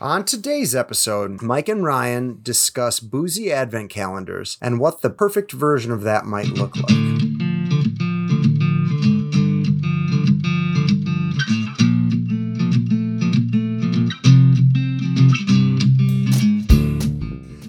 On today's episode, Mike and Ryan discuss boozy advent calendars and what the perfect version of that might look like.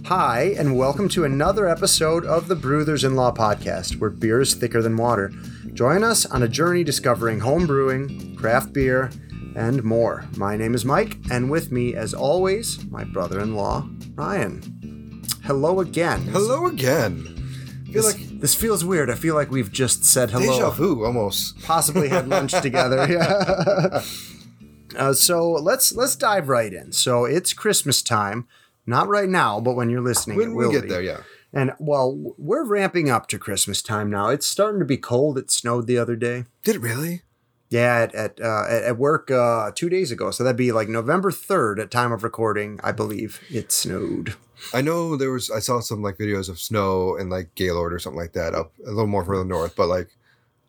Hi, and welcome to another episode of the Brothers in Law podcast, where beer is thicker than water. Join us on a journey discovering home brewing, craft beer, and more. My name is Mike, and with me, as always, my brother in law, Ryan. Hello again. Hello again. I feel This, like this feels weird. I feel like we've just said hello. deja vu almost. possibly had lunch together. Yeah. Uh, so let's let's dive right in. So it's Christmas time, not right now, but when you're listening, it When will we get be. there, yeah. And well, we're ramping up to Christmas time now. It's starting to be cold. It snowed the other day. Did it really? Yeah, at at, uh, at work uh, two days ago. So that'd be like November third at time of recording. I believe it snowed. I know there was. I saw some like videos of snow in like Gaylord or something like that up a little more further north. But like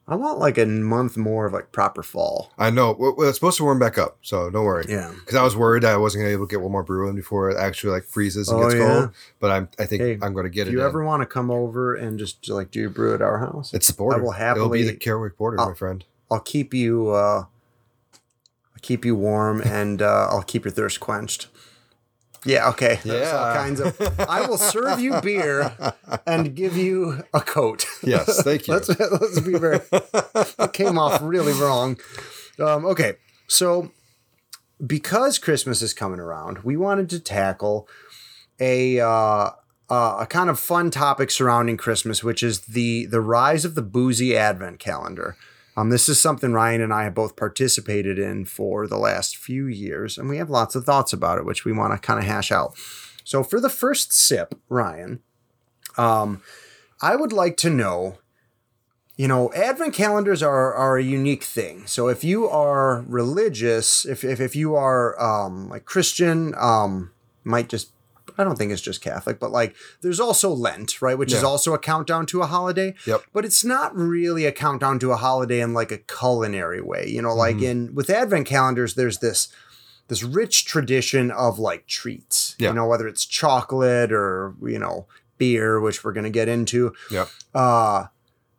I want like a month more of like proper fall. I know well, it's supposed to warm back up, so don't worry. Yeah. Because I was worried that I wasn't gonna be able to get one more brew in before it actually like freezes and Oh, gets yeah. cold. But I'm. I think Hey, I'm gonna get it. you in. ever want to come over and just like do your brew at our house, It's the border. I will happily. It'll be the Kerwick border, I'll- my friend. I'll keep you uh I'll keep you warm and uh, I'll keep your thirst quenched. Yeah, okay. There's all kinds of I will serve you beer and give you a coat. Yes, thank you. let's let's be very that came off really wrong. Um, okay. So because Christmas is coming around, we wanted to tackle a uh, uh, a kind of fun topic surrounding Christmas, which is the the rise of the boozy advent calendar. Um, this is something Ryan and I have both participated in for the last few years, and we have lots of thoughts about it, which we want to kind of hash out. So, for the first sip, Ryan, um, I would like to know you know, advent calendars are, are a unique thing. So if you are religious, if, if, if you are um, like Christian, um, might just, I don't think it's just Catholic, but like there's also Lent, right? Which is also a countdown to a holiday. Yep. But it's not really a countdown to a holiday in like a culinary way. You know, like Mhm. in with advent calendars, there's this this rich tradition of like treats. Yeah. You know, whether it's chocolate or, you know, beer, which we're gonna get into Yep. uh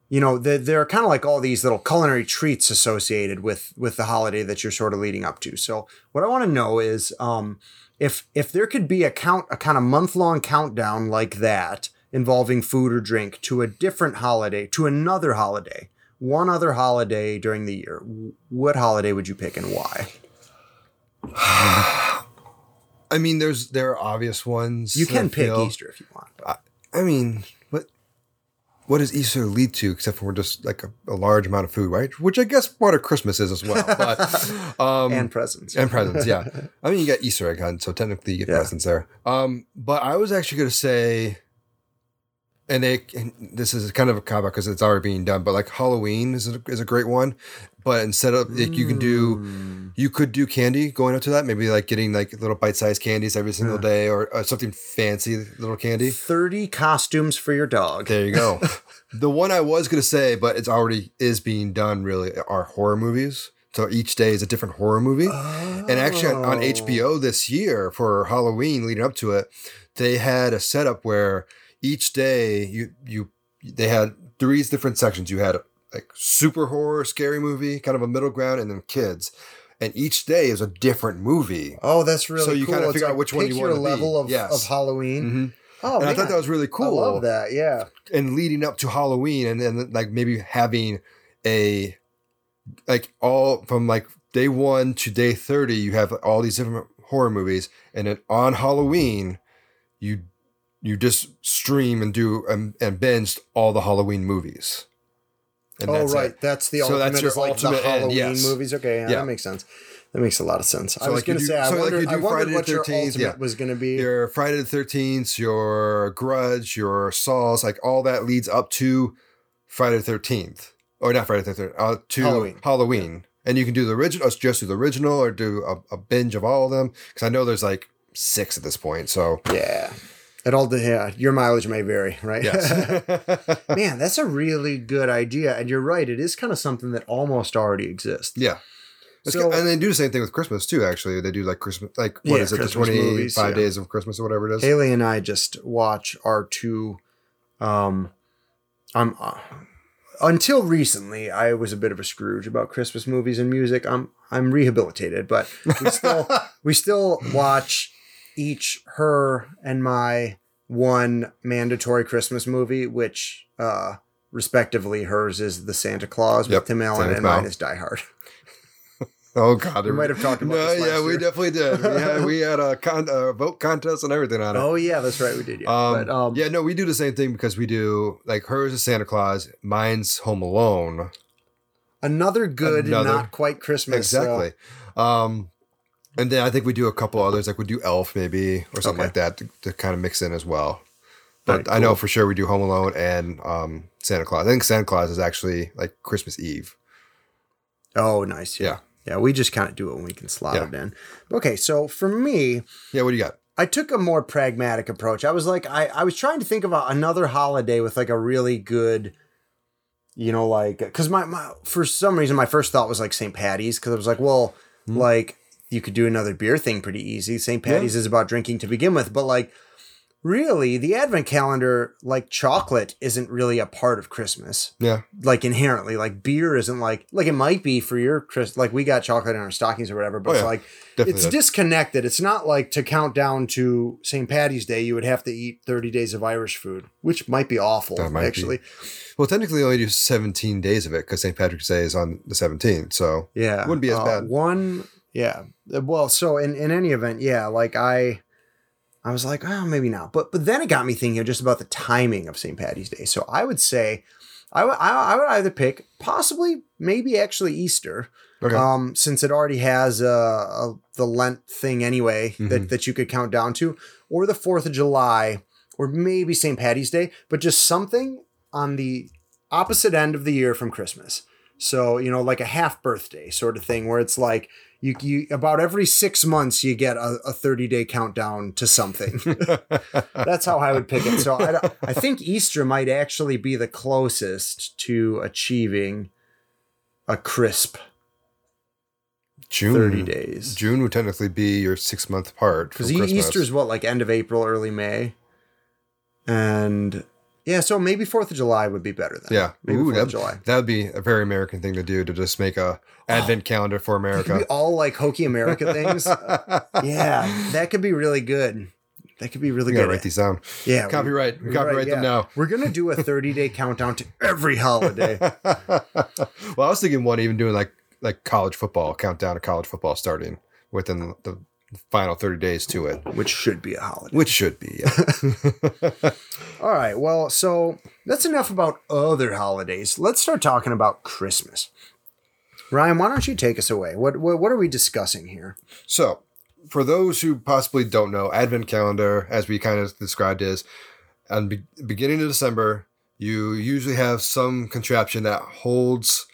you know there, there are kind of like all these little culinary treats associated with with the holiday that you're sort of leading up to so what i want to know is um if if there could be a count a kind of month long countdown like that involving food or drink to a different holiday to another holiday one other holiday during the year what holiday would you pick and why I mean, there's there are obvious ones. you can pick feel. easter if you want but- I mean, what does Easter lead to except for just like a, a large amount of food, right? Which I guess part of Christmas is as well. But um and presents and presents, yeah. I mean, you got Easter egg hunt, so technically you get Yeah. presents there. Um, but I was actually going to say, and they, and this is kind of a cop because it's already being done, but like Halloween is a, is a great one. But instead of like you can do, Mm. you could do candy going up to that, maybe like getting like little bite sized candies every single Yeah. day or, or something fancy little candy. 30 costumes for your dog There you go. the one I was gonna say, but it's already is being done. Really, are horror movies. So each day is a different horror movie. And actually, on, on Oh. HBO this year for Halloween, leading up to it, they had a setup where each day you you they had three different sections. You had like super horror, scary movie, kind of a middle ground, and then kids. And each day is a different movie. Oh, that's really So you cool. kinda It's figure out like which one you wanna be. level of, Yes. of Halloween. Mhm. Oh, and I thought that was really cool. I love that. Yeah. and leading up to Halloween, and then like maybe having a like all from like day one to day thirty, you have all these different horror movies, and then on Halloween, you you just stream and do and, and binge all the Halloween movies. And oh, that's it. right. That's the So ultimate. that's your like ultimate the end, Halloween yes. movies. Okay, yeah, Yeah. that makes sense. That makes a lot of sense. So I was like going to say, I so like you wondered, do I wondered Friday the what your ultimate yeah. was going to be. Your Friday the Thirteenth, your Grudge, your Saws, like all that leads up to Friday the Thirteenth, or not Friday the Thirteenth, uh, to Halloween. Halloween. And you can do the original, or just do the original, or do a, a binge of all of them. Because I know there's like six at this point. So yeah. It all, yeah, your mileage may vary, right? yes, Man, that's a really good idea. And you're right. It is kind of something that almost already exists. yeah. It's So- and they do the same thing with Christmas too. Actually, they do like Christmas, like what Yeah, is it, the Christmas twenty movies, yeah. days of Christmas or whatever it is. Haley and I just watch our two. Um, I'm uh, until recently I was a bit of a Scrooge about Christmas movies and music. I'm I'm rehabilitated, but we still we still watch each her and my one mandatory Christmas movie, which uh respectively hers is the Santa Claus with Tim Allen Santa and Claus. mine is Die Hard. Oh God, We might have talked about No, yeah, we definitely did. We had, we had a, con- a vote contest and everything on it. Oh yeah, that's right, we did. Yeah, Um, but, um, yeah, no, we do the same thing because we do like hers is Santa Claus, mine's Home Alone. another good, Another- not quite Christmas. Exactly. Um, and then I think we do a couple others, like we do Elf maybe or something Okay. like that to, to kind of mix in as well. But Right, I know for sure we do Home Alone and um, Santa Claus. I think Santa Claus is actually like Christmas Eve. Oh, nice. Yeah. Yeah. We just kind of do it when we can slot Yeah. it in. Okay, so for me, Yeah, what do you got? I took a more pragmatic approach. I was like, I, I was trying to think of a, another holiday with like a really good, you know, like, because my, my, for some reason, my first thought was like St. Patty's, because I was like, well, Hmm. like, you could do another beer thing pretty easy. St. Patty's is about drinking to begin with, but like, really, the advent calendar, like chocolate, isn't really a part of Christmas Yeah, like inherently like beer isn't like like it might be for your Chris like we got chocolate in our stockings or whatever but Oh, it's yeah. like definitely. it's does. disconnected it's not like to count down to St. Patty's Day you would have to eat 30 days of Irish food which might be awful That might be. actually well, technically, only do 17 days of it because St. Patrick's Day is on the 17th. So yeah Wouldn't be as Uh, bad. one yeah well so in in any event yeah like I I was like, oh, maybe not. But but then it got me thinking just about the timing of St. Patty's Day. So I would say, I would I, I would either pick possibly maybe actually Easter, okay, um, since it already has uh, a, the Lent thing anyway that Mhm. that you could count down to, or the Fourth of July, or maybe St. Patty's Day, but just something on the opposite end of the year from Christmas. So you know, like a half birthday sort of thing, where it's like you you about every six months you get a, a thirty day countdown to something. That's how I would pick it. So I, I think Easter might actually be the closest to achieving a crisp June 30 days. June would technically be your six month part Because Christmas. Easter's what, like end of April, early May? And yeah, so maybe 4th of July would be better then. Yeah, Maybe 4th of July. that would be a very American thing to do to just make a oh. advent calendar for we America. all like hokey America things? yeah, that could be really good. That could be really good. write these down. yeah, Copyright. We copyright write- them yeah. now. We're gonna do a 30 day countdown to every holiday. well, I was thinking one even doing like like college football countdown to college football starting within the final thirty days to it, which should be a holiday. which should be. Yeah. All right, well, so that's enough about other holidays. Let's start talking about Christmas. Ryan, why don't you take us away? What what, what are we discussing here? so, for those who possibly don't know, Advent calendar, as we kind of described, is on be- beginning of December. You usually have some contraption that holds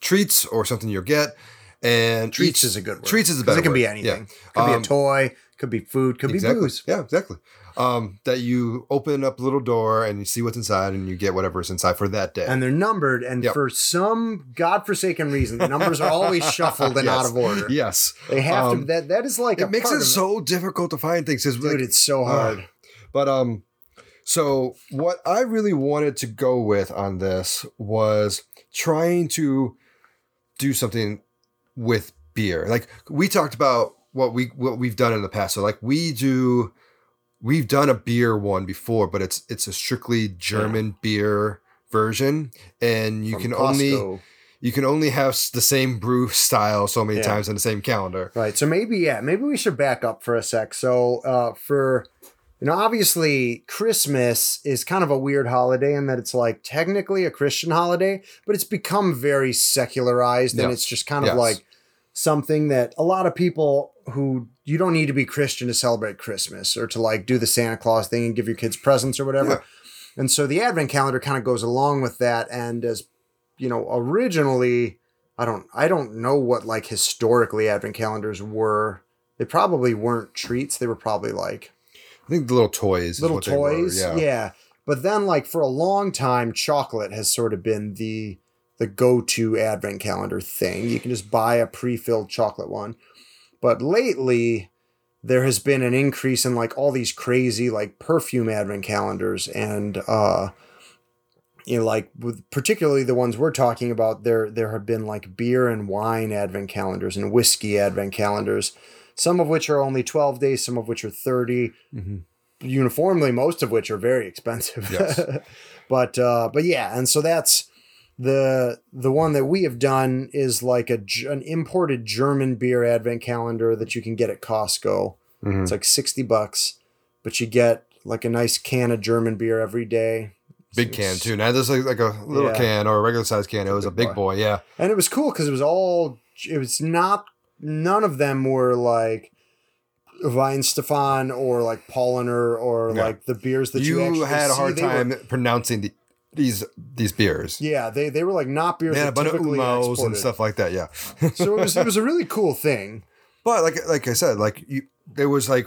treats or something you'll get, and Treats each- is a good word. Treats is a better It can be anything. Yeah. Could be a Um, toy. Could be food. Could exactly. be booze. Yeah, exactly. Um, that you open up a little door and you see what's inside, and you get whatever's inside for that day. And they're numbered, and Yep. for some godforsaken reason, the numbers are always shuffled and out of order. yes, They have Um, to. That that is like a it makes it so difficult to find things. 'cause, Dude, like, it's so Ugh. hard. But um, so what I really wanted to go with on this was trying to do something with beer. Like we talked about what we what we've done in the past. So like we do, we've done a beer one before, but it's it's a strictly German beer version, and you From can only you can only have the same brew style so many Yeah. times on the same calendar. Right. So maybe yeah, maybe we should back up for a sec. So uh, for you know, obviously Christmas is kind of a weird holiday in that it's like technically a Christian holiday, but it's become very secularized and it's just kind Yes. of like something that a lot of people who you don't need to be Christian to celebrate Christmas or to like do the Santa Claus thing and give your kids presents or whatever. Yeah. And so the Advent calendar kind of goes along with that and as you know, originally I don't I don't know what like historically advent calendars were. They probably weren't treats. They were probably like I think the little toys, is little what they were, toys. yeah. yeah. But then like for a long time chocolate has sort of been the the go-to advent calendar thing. You can just buy a pre-filled chocolate one. But lately there has been an increase in like all these crazy like perfume advent calendars and uh you know like with particularly the ones we're talking about there there have been like beer and wine advent calendars and whiskey advent calendars some of which are only 12 days some of which are 30 Mhm. uniformly most of which are very expensive Yes. but uh but yeah and so that's the the one that we have done is like a an imported german beer advent calendar that you can get at costco Mhm. it's like 60 bucks but you get like a nice can of german beer every day Big It's- can too. Now this is like a little Yeah. can or a regular size can. It was a Big big boy. boy. Yeah. and it was cool because it was all it was not none of them were like Weihenstephan or like Paulaner or Yeah. like the beers that you, you had a see. hard were- time pronouncing the, these these beers. yeah, they they were like not beers had a bunch of umos and stuff like that. Yeah. so it was it was a really cool thing. But like like I said, like you, there was like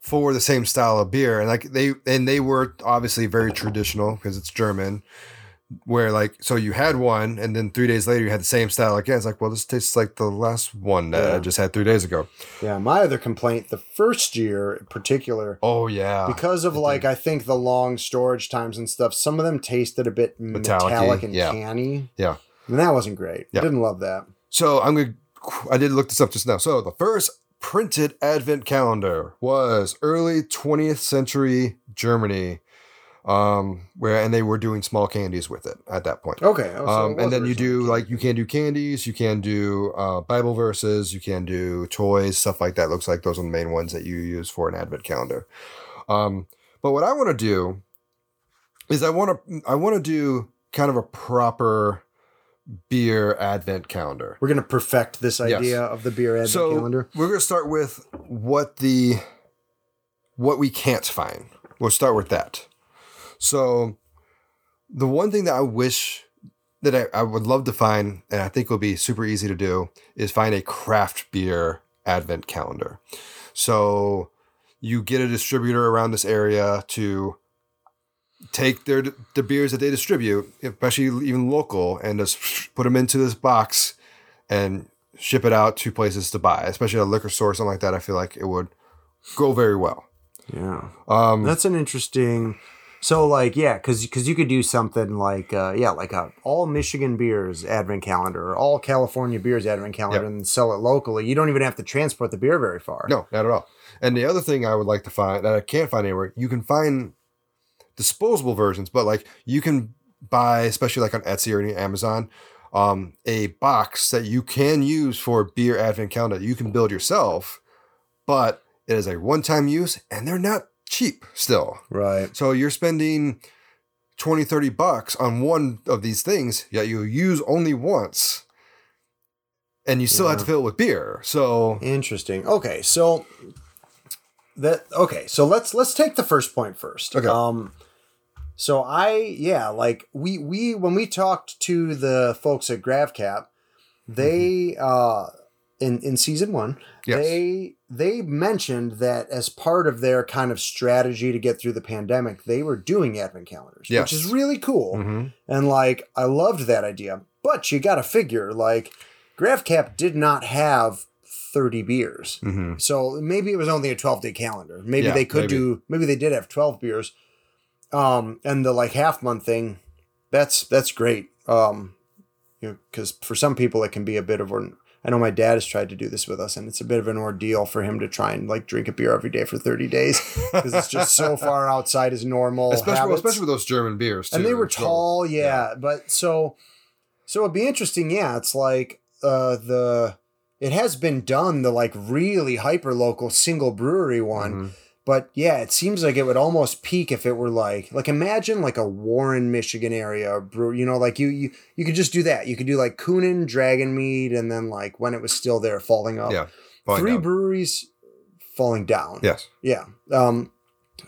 for the same style of beer, and like they and they were obviously very traditional because it's German. Where like so you had one, and then three days later you had the same style again. It's like, well, this tastes like the last one that I just had three days ago. Yeah, my other complaint the first year in particular Oh yeah, because of it like I think the long storage times and stuff, some of them tasted a bit Metallic-y, metallic and yeah. canny. Yeah. And that wasn't great. Yeah. Didn't love that. So I'm gonna. I did look this up just now. So the first printed advent calendar was early 20th century Germany, um, where and they were doing small candies with it at that point. Okay. oh, so um, and then you do like you can do candies, you can do uh, Bible verses, you can do toys, stuff like that. Looks like those are the main ones that you use for an advent calendar. Um, but what I want to do is I want to I want to do kind of a proper beer advent calendar. We're gonna perfect this Yes. idea of the beer advent so calendar. we're gonna start with what the what we can't find. We'll start with that. So the one thing that I wish that I, I would love to find, and I think would be super easy to do, is find a craft beer advent calendar. So you get a distributor around this area to take their the beers that they distribute, especially even local, and just put them into this box and ship it out to places to buy, especially a liquor store, or something like that. I feel like it would go very well. Yeah. Um, That's an interesting. So like yeah, because because you could do something like uh, yeah like a all Michigan beers advent calendar or all California beers advent calendar Yep. and sell it locally. You don't even have to transport the beer very far. no, not at all. And the other thing I would like to find that I can't find anywhere, you can find disposable versions, but like you can buy, especially like on Etsy or any Amazon, um, a box that you can use for beer advent calendar you can build yourself, but it is a one-time use and they're not cheap still. Right. So you're spending 20, 30 bucks on one of these things, yet you use only once. And you still have to fill it with beer. So Interesting. Okay, so that okay, so let's let's take the first point first. Okay. Um so I yeah, like we we when we talked to the folks at GravCap, they uh in in season 1, Yes. they they mentioned that as part of their kind of strategy to get through the pandemic, they were doing advent calendars, Yes. which is really cool. Mhm. And like, I loved that idea. But you got to figure, like, GravCap did not have 30 beers. Mhm. So maybe it was only a 12 day calendar. Maybe Yeah, they could maybe. do, maybe they did have 12 beers. Um, and the like half month thing, that's, that's great. Um, you know, cause for some people it can be a bit of an, I know my dad has tried to do this with us and it's a bit of an ordeal for him to try and like drink a beer every day for 30 days because it's just so far outside his normal especially, well, especially with those German beers, too. and they were tall yeah, but so so it'd be interesting yeah it's like uh the it has been done the like really hyper local single brewery one Mhm. But yeah it seems like it would almost peak if it were like like imagine like a warren michigan area brew you know like you you you could just do that you could do like Kuhnhenn, dragon mead and then like when it was still there falling up Yeah. Falling three down. breweries falling down Yes. yeah um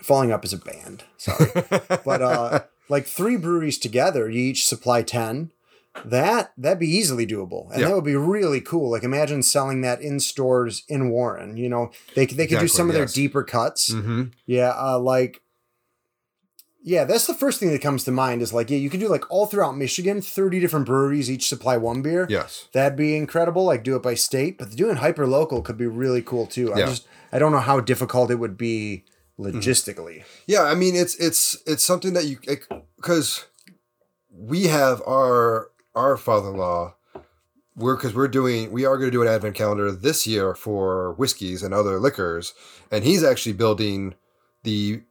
falling up is a band sorry but uh like three breweries together you each supply 10 that that'd be easily doable and Yeah. that would be really cool like imagine selling that in stores in warren you know they, they could do Exactly, some of their deeper cuts Mhm. yeah uh like Yeah, that's the first thing that comes to mind is like, yeah, you could do like all throughout Michigan, 30 different breweries each supply one beer. Yes. That'd be incredible. Like do it by state, but doing hyper local could be really cool too. I just I don't know how difficult it would be logistically. Yeah, I mean it's it's it's something that you because we have our our father-in-law we're because we're doing we are going to do an advent calendar this year for whiskeys and other liquors and he's actually building the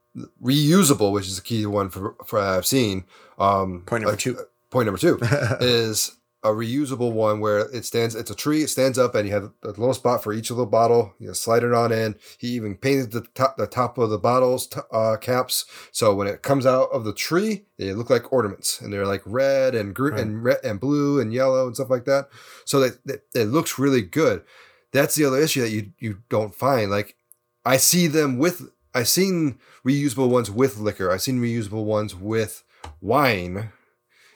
reusable which is the key one for, for I've seen um Point number uh, two. point number two is a reusable one where it stands it's a tree it stands up and you have a little spot for each little bottle. You know, slide it on in. He even painted the top the top of the bottles t- uh, caps. So when it comes out of the tree they look like ornaments and they're like red and green Right. and red and blue and yellow and stuff like that. So that, that it looks really good. That's the other issue that you you don't find. Like i see them with i've seen reusable ones with liquor. I've seen reusable ones with wine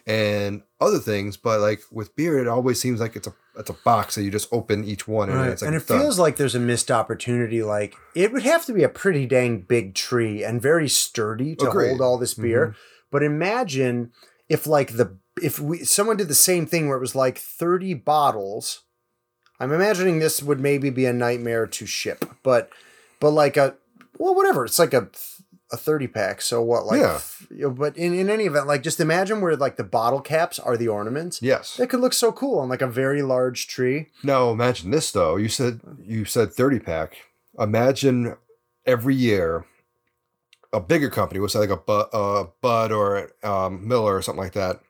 and other things, but like with beer, it always seems like it's a it's a box that you just open each one and Right. it's like and it done. feels like there's a missed opportunity. Like it would have to be a pretty dang big tree and very sturdy to Agreed. hold all this beer. Mm-hmm. But imagine if like the if we someone did the same thing where it was like 30 bottles. I'm imagining this would maybe be a nightmare to ship, but but like a well whatever. It's like a a 30 pack. So what like Yeah. you know, but in, in any event, like just imagine where like the bottle caps are the ornaments. yes. It could look so cool on like a very large tree. Now imagine this though. You said you said thirty pack. Imagine every year a bigger company, we'll say like a Bud, uh, Bud or um, Miller or something like that,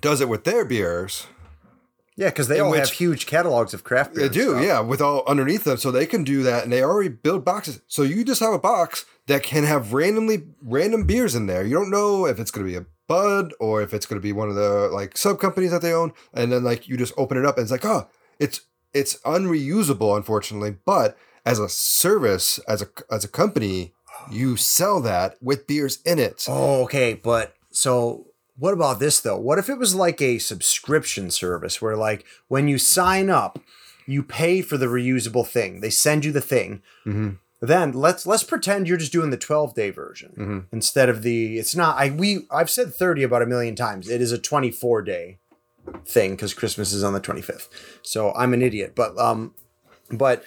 does it with their beers. Yeah, because they all which- have huge catalogs of craft beer. They do, yeah, with all underneath them, so they can do that, and they already build boxes. So you just have a box that can have randomly random beers in there. You don't know if it's going to be a Bud or if it's going to be one of the like sub companies that they own, and then like you just open it up and it's like, oh, it's it's unreusable, unfortunately. But as a service, as a as a company, you sell that with beers in it. Oh, okay. But so what about this though? What if it was like a subscription service where like when you sign up, you pay for the reusable thing. They send you the thing. Mhm. Then let's let's pretend you're just doing the 12 day version Mhm. instead of the it's not I we I've said 30 about a million times. It is a 24 day thing because Christmas is on the 25th. So I'm an idiot. But um but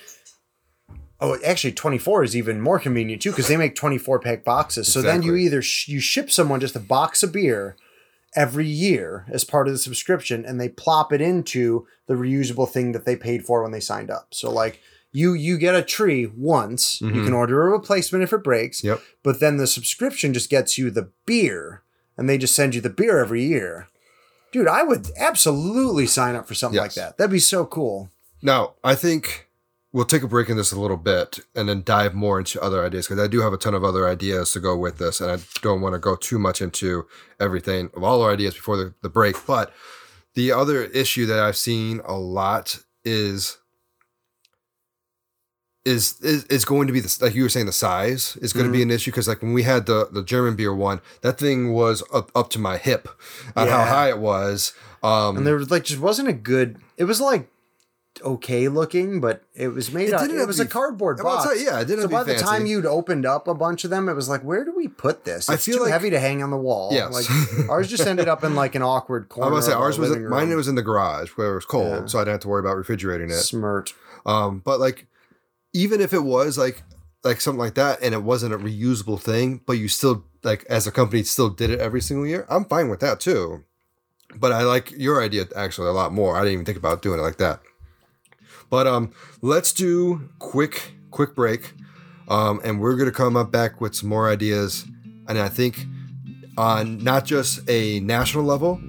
Oh, actually, 24 is even more convenient too because they make 24 pack boxes. So then you either sh- you ship someone just a box of beer every year as part of the subscription, and they plop it into the reusable thing that they paid for when they signed up. So like you you get a tree once, you Mhm. can order a replacement if it breaks, Yep. but then the subscription just gets you the beer, and they just send you the beer every year. Dude, I would absolutely sign up for something like that. That'd be so cool. Now, I think we'll take a break in this a little bit and then dive more into other ideas because I do have a ton of other ideas to go with this, and I don't want to go too much into everything of all our ideas before the, the break. But the other issue that I've seen a lot is is is, is going to be the like you were saying the size is going to be an issue because like when we had the the German beer one that thing was up, up to my hip on how high it was um and there was like just wasn't a good. It was like okay looking, but it was made. It out, didn't It was to a cardboard box. yeah, it didn't So by the fancy. time you'd opened up a bunch of them, it was like, where do we put this? It's I feel too like- heavy to hang on the wall. Yes. Like ours just ended up in like an awkward corner. I was say ours was mine room. was in the garage where it was cold, Yeah. so I didn't have to worry about refrigerating it. smirt. Um, but like, even if it was like like something like that, and it wasn't a reusable thing, but you still like as a company still did it every single year, I'm fine with that too. But I like your idea actually a lot more. I didn't even think about doing it like that. But um, let's do quick quick break, um, and we're gonna come up back with some more ideas, and I think on not just a national level,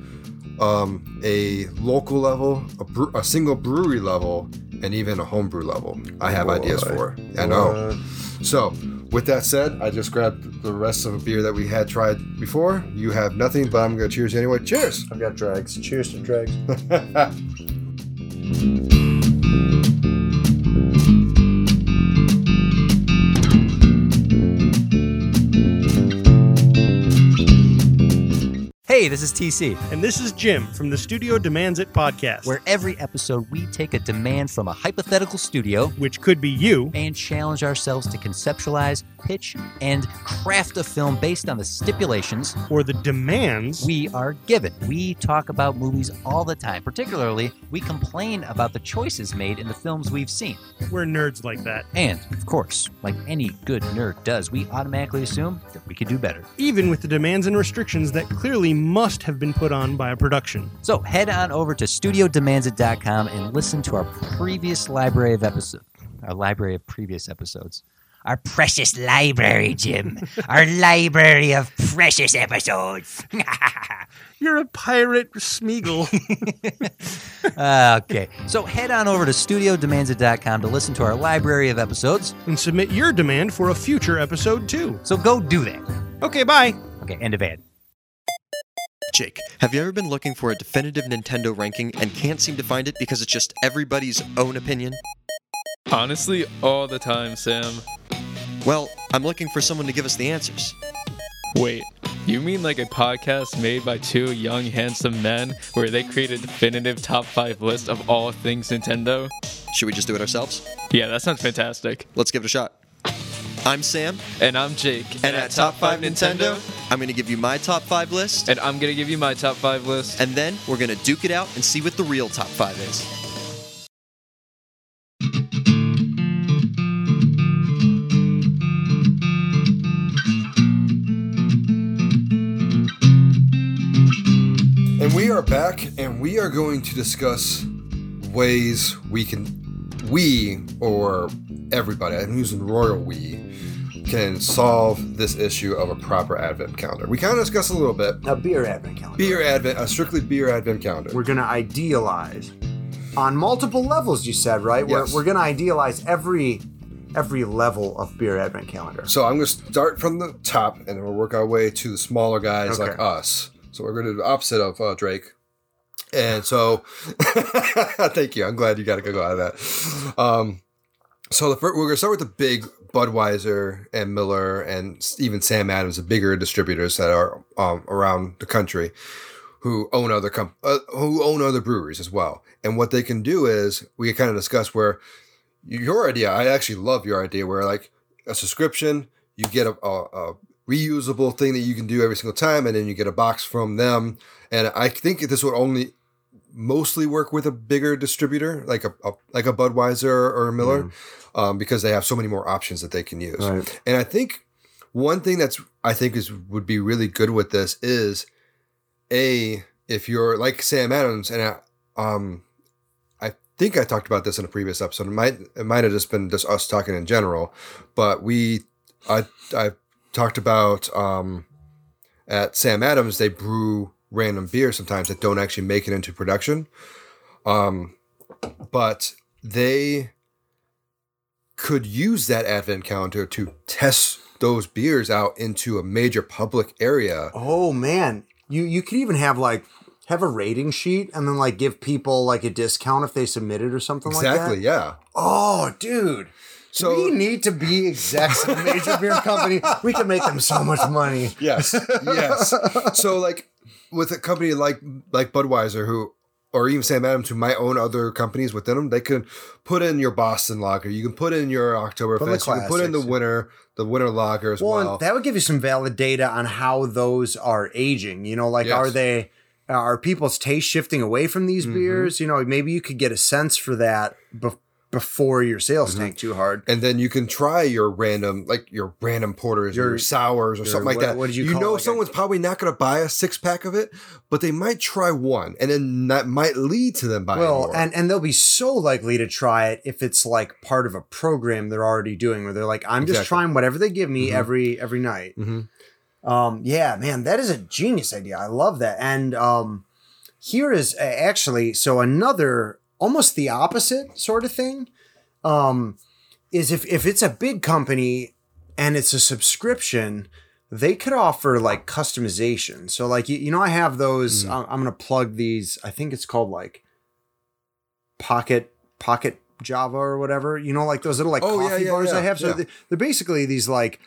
um, a local level, a, bre- a single brewery level, and even a homebrew level. I have ideas for. I know. So, with that said, I just grabbed the rest of a beer that we had tried before. You have nothing, but I'm gonna cheers anyway. Cheers. I've got drags. Cheers to drags. Hey Hey, this is TC, And this is Jim from the Studio Demands It podcast, where every episode we take a demand from a hypothetical studio which could be you, and challenge ourselves to conceptualize, pitch, and craft a film based on the stipulations or the demands we are given. We talk about movies all the time. Particularly, we complain about the choices made in the films we've seen. we're nerds like that. And, of course, like any good nerd does, we automatically assume that we could do better. Even with the demands and restrictions that clearly must have been put on by a production. So head on over to studiodemandsit.com and listen to our previous library of episodes. Our library of previous episodes. Our precious library, Jim. our library of precious episodes. You're a pirate, Smeagol. Uh, okay. So head on over to studiodemandsit.com to listen to our library of episodes. and submit your demand for a future episode too. So go do that. Okay, bye. Okay, end of ad. Jake, have you ever been looking for a definitive Nintendo ranking and can't seem to find it because it's just everybody's own opinion? Honestly, all the time, Sam. Well, I'm looking for someone to give us the answers. Wait, you mean like a podcast made by two young, handsome men where they create a definitive top five list of all things Nintendo? Should we just do it ourselves? Yeah, that sounds fantastic. Let's give it a shot. I'm Sam, And I'm Jake. and at Top 5 Nintendo, I'm going to give you my top 5 list, And I'm gonna give you my top five list. and then we're going to duke it out and see what the real top 5 is. And we are back, and we are going to discuss ways we can, we or everybody, I'm using royal we, can solve this issue of a proper advent calendar. We kind of discussed a little bit A beer advent calendar. beer advent, a strictly beer advent calendar. We're gonna idealize on multiple levels. You said right. Yes. We're, we're gonna idealize every every level of beer advent calendar. So I'm going to start from the top, and then we'll work our way to the smaller guys like Okay. us. So we're going to do the opposite of uh, Drake. And so, thank you. I'm glad you got to go out of that. Um, so the first, we're going to start with the big Budweiser and Miller and even Sam Adams, the bigger distributors that are um, around the country, who own other uh, who own other breweries as well. And what they can do is we kind of discuss where your idea. I actually love your idea where like a subscription, you get a, a, a reusable thing that you can do every single time, and then you get a box from them. And I think this would only mostly work with a bigger distributor like a, a like a Budweiser or a Miller, um, because they have so many more options that they can use. Right. And I think one thing that's I think is would be really good with this is a if you're like Sam Adams and I, um I think I talked about this in a previous episode. It might it might have just been just us talking in general, but we I I talked about um at Sam Adams they brew random beer sometimes that don't actually make it into production. Um but they could use that advent calendar to test those beers out into a major public area. Oh man, you you could even have like have a rating sheet and then like give people like a discount if they submit it or something Exactly, like that. Exactly, yeah. Oh, dude. So we need to be execs of a major beer company. We can make them so much money. yes, yes. So like with a company like like Budweiser, who or even Sam Adams, who might own other companies within them, they can put in your Boston Lager, you can put in your Oktoberfest, you can put in the winter, the winter lager as Well, well. that would give you some valid data on how those are aging. You know, like Yes. are they are people's taste shifting away from these Mhm. beers? You know, maybe you could get a sense for that bef- before your sales Mm-hmm. tank too hard. and then you can try your random, like your random porters or Your- your sours or your- something like what- that. what did you you call know, it? Like a- someone's probably not going to buy a six pack of it, but they might try one, and then that might lead to them buying Well, more. and and they'll be so likely to try it if it's like part of a program they're already doing, where they're like, I'm just trying whatever they give me Mhm. every every night. Mhm. Um, yeah, man, that is a genius idea. I love that. And um, here is actually so another almost the opposite sort of thing. Um, is if if it's a big company and it's a subscription, they could offer like customization. So like you, you know, I have those. Mhm. I'm, I'm gonna plug these. I think it's called like Pocket Pocket Java or whatever. You know, like those little like Oh, coffee yeah, bars I have. So yeah. they- they're basically these like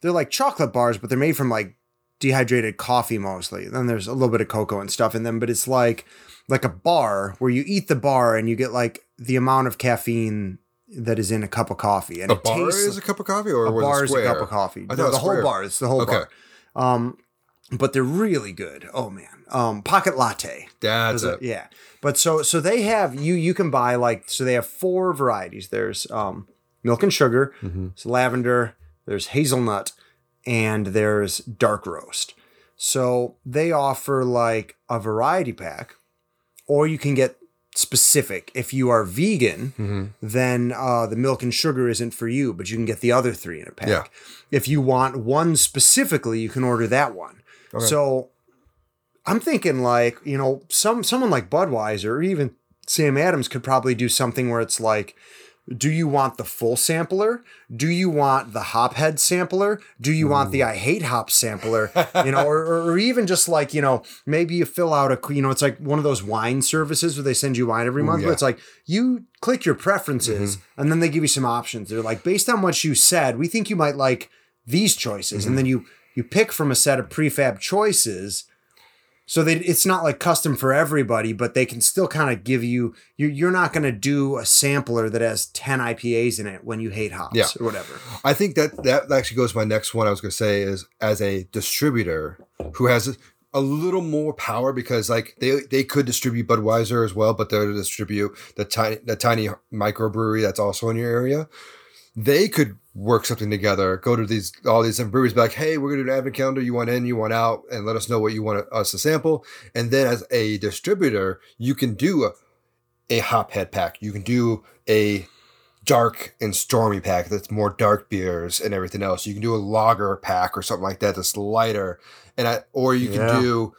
they're like chocolate bars, but they're made from like dehydrated coffee mostly. Then there's a little bit of cocoa and stuff in them, but it's like like a bar where you eat the bar and you get like the amount of caffeine that is in a cup of coffee, and A it bar tastes is a cup of coffee, or a bar is a cup of coffee. No, the was whole bar. is the whole Okay. bar. Um, but they're really good. Oh man, um, pocket latte. That's it. it- Yeah. But so so they have you you can buy like so they have four varieties. There's um milk and sugar, Mm-hmm. there's lavender, there's hazelnut, and there's dark roast. So they offer like a variety pack, or you can get specific. If you are vegan, Mm-hmm. then uh, the milk and sugar isn't for you, but you can get the other three in a pack. Yeah. If you want one specifically, you can order that one. Okay. So I'm thinking like, you know, some someone like Budweiser or even Sam Adams could probably do something where it's like, do you want the full sampler? Do you want the hophead sampler? Do you want the I hate hop sampler? You know, or, or, even just like, you know, maybe you fill out a, you know, it's like one of those wine services where they send you wine every month, yeah. but it's like you click your preferences mm-hmm. and then they give you some options. They're like, based on what you said, we think you might like these choices. And mm-hmm. then you, you pick from a set of prefab choices so they, it's not like custom for everybody, but they can still kind of give you. You're, you're not going to do a sampler that has ten IPAs in it when you hate hops Yeah. or whatever. I think that that actually goes to my next one. I was going to say is as a distributor who has a little more power because like they they could distribute Budweiser as well, but they're to distribute the tiny the tiny microbrewery that's also in your area. They could work something together. Go to these all these breweries, be like, hey, we're gonna do an advent calendar. You want in, you want out, and let us know what you want us to sample. And then as a distributor, you can do a a hophead pack. You can do a dark and stormy pack that's more dark beers and everything else. You can do a lager pack or something like that that's lighter. And I or you can Yeah. do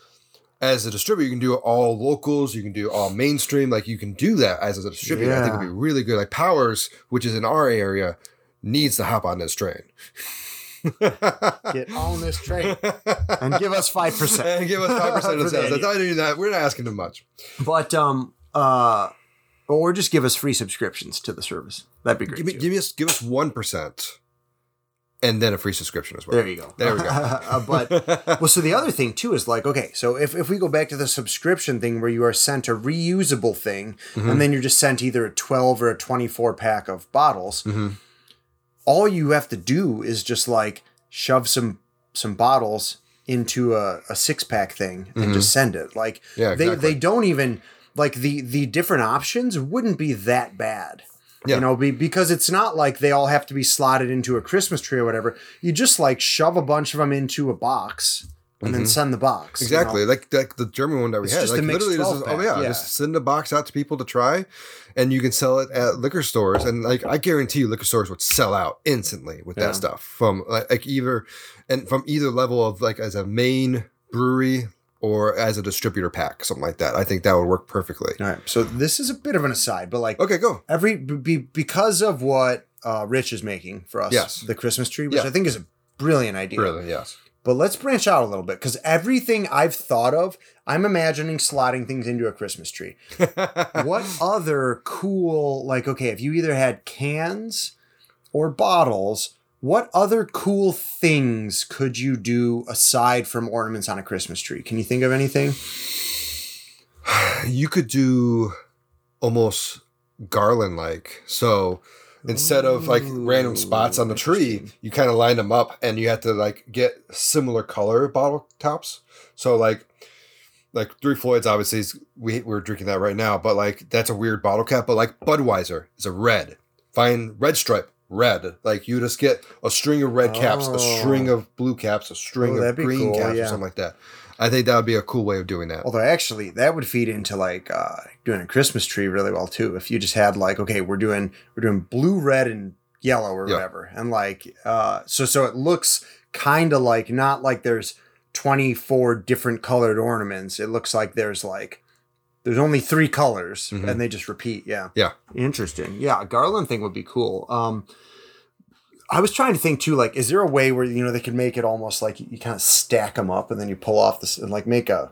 as a distributor, you can do all locals, you can do all mainstream, like you can do that as a distributor. I think would be really good. Like Powers, which is in our area, needs to hop on this train. Get on this train and give us five percent. and give us five percent of the sales. That's not doing that. We're not asking too much. But um uh, or just give us free subscriptions to the service. That'd be great. Give me, give us, give us one percent, and then a free subscription as well. There you go. There we go. Uh, but well, so the other thing too is like, okay, so if, if we go back to the subscription thing where you are sent a reusable thing Mm-hmm. and then you're just sent either a 12 or a 24 pack of bottles, Mm-hmm. all you have to do is just like shove some some bottles into a, a six pack thing and just send it. Like Mm-hmm. Yeah, they they don't even like the the different options wouldn't be that bad. Yeah. You know, be, because it's not like they all have to be slotted into a Christmas tree or whatever. You just like shove a bunch of them into a box and then send the box. you know? Mm-hmm. Exactly, like like the German one that we It's had. just like literally, this is 12 oh yeah, yeah. just send a box out to people to try, and you can sell it at liquor stores. And like I guarantee you, liquor stores would sell out instantly with Yeah. that stuff from like, like either and from either level of like as a main brewery or as a distributor pack, something like that. I think that would work perfectly. All right. So this is a bit of an aside, but like Okay, go. every be, because of what uh, Rich is making for us, Yes. the Christmas tree, which Yeah. I think is a brilliant idea. Really, yes. But let's branch out a little bit because everything I've thought of, I'm imagining slotting things into a Christmas tree. what other cool, like, okay, if you either had cans or bottles, what other cool things could you do aside from ornaments on a Christmas tree? Can you think of anything? you could do almost garland like so instead of like random spots on the tree you kind of line them up and you have to like get similar color bottle tops. So like like three floyds obviously is, we, we're drinking that right now but like that's a weird bottle cap but like budweiser is a red. Find red stripe red like you just get a string of red caps a string of blue caps a string Oh, of green cool, caps yeah. or something like that i think that would be a cool way of doing that Although actually that would feed into like uh, doing a Christmas tree really well too. If you just had like, okay, we're doing we're doing blue, red, and yellow or Yeah. whatever, and like uh, so so it looks kind of like not like there's 24 different colored ornaments. It looks like there's like there's only three colors Mhm. and they just repeat. Yeah. Yeah. Interesting. Yeah, a garland thing would be cool. Um I was trying to think too, like, is there a way where you know they could make it almost like you, kind of stack them up and then you pull off this and like make a,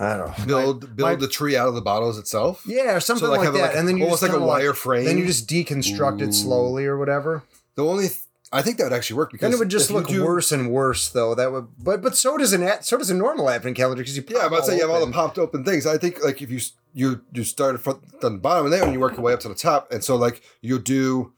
I don't know, build build my- the tree out of the bottles itself yeah, or something So, like, like, that, like, and then you almost just like a kinda, wire frame? Then you just deconstruct Ooh. it slowly or whatever. The only th- I think that would actually work because Then it would just look do- worse and worse, though. That would, but but so does an ad, so does a normal advent calendar because you Yeah, pop but say you have all the popped open things. I think like if you you you start front the bottom of there and you work your way up to the top, and so like you do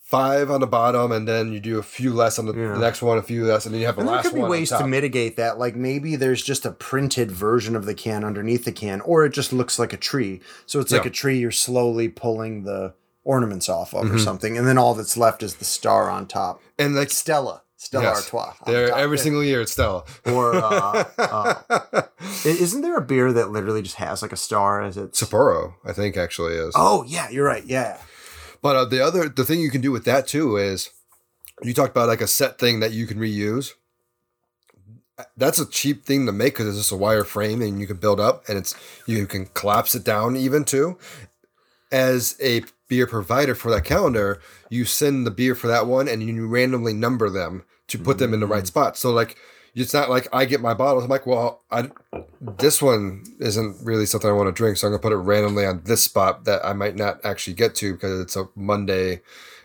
five on the bottom, and then you do a few less on the, Yeah. the next one, a few less, and then you have the And there could be ways to mitigate that. Like maybe there's just a printed version of the can underneath the can, or it just looks like a tree. So it's like a tree you're slowly pulling the ornaments off of, or Mhm. something, and then all that's left is the star on top. and like Stella, Stella yes, Artois. there every there. single year it's Stella. Or uh, uh, isn't there a beer that literally just has like a star as its? Sapporo, I think actually is. Oh yeah, you're right. Yeah. But uh, the other the thing you can do with that too is you talked about like a set thing that you can reuse. That's a cheap thing to make because it's just a wire frame and you can build up and it's you can collapse it down even too. As a beer provider for that calendar, you send the beer for that one and you randomly number them to put them in the right mm. spot. So like it's not like I get my bottles. I'm like, well, I this one isn't really something I want to drink, so I'm gonna put it randomly on this spot that I might not actually get to because it's a Monday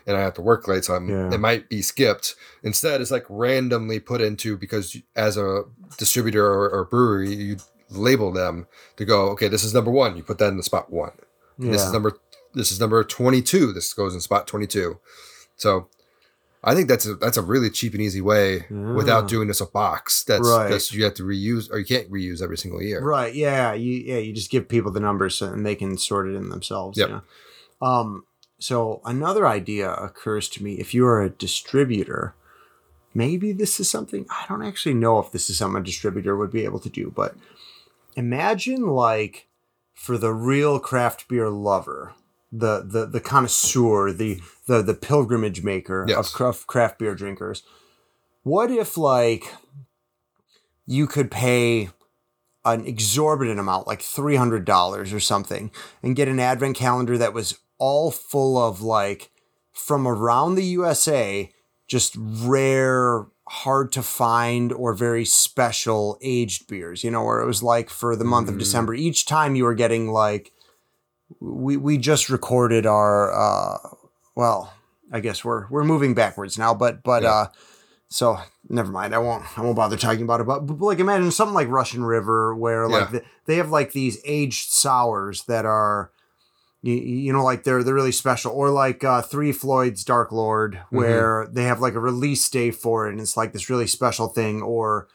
and I have to work late, so I'm, Yeah. it might be skipped. Instead, it's like randomly put into because as a distributor or, or brewery, you label them to go. Okay, this is number one. You put that in the spot one. And This is number this is number twenty two. This goes in spot twenty two. So. I think that's a that's a really cheap and easy way without doing this a box. That's Right. that's you have to reuse or you can't reuse every single year. Right. Yeah. You yeah. You just give people the numbers and they can sort it in themselves. Yeah. Um. So another idea occurs to me. If you are a distributor, maybe this is something I don't actually know if this is something a distributor would be able to do, but imagine like for the real craft beer lover, the the the connoisseur, the the the pilgrimage maker Yes. of craft craft beer drinkers. What if like you could pay an exorbitant amount, like three hundred dollars or something, and get an advent calendar that was all full of like from around the USA, just rare, hard to find, or very special aged beers. You know, where it was like for the month of Mm. December, each time you were getting like we we just recorded our uh well, I guess we're we're moving backwards now, but but Yeah. uh so never mind. I won't. I won't bother talking about it. But, but like, imagine something like Russian River, where like Yeah. the, they have like these aged sours that are, you, you know, like they're they're really special. Or like uh, Three Floyds Dark Lord, Mm-hmm. where they have like a release day for it, and it's like this really special thing. Or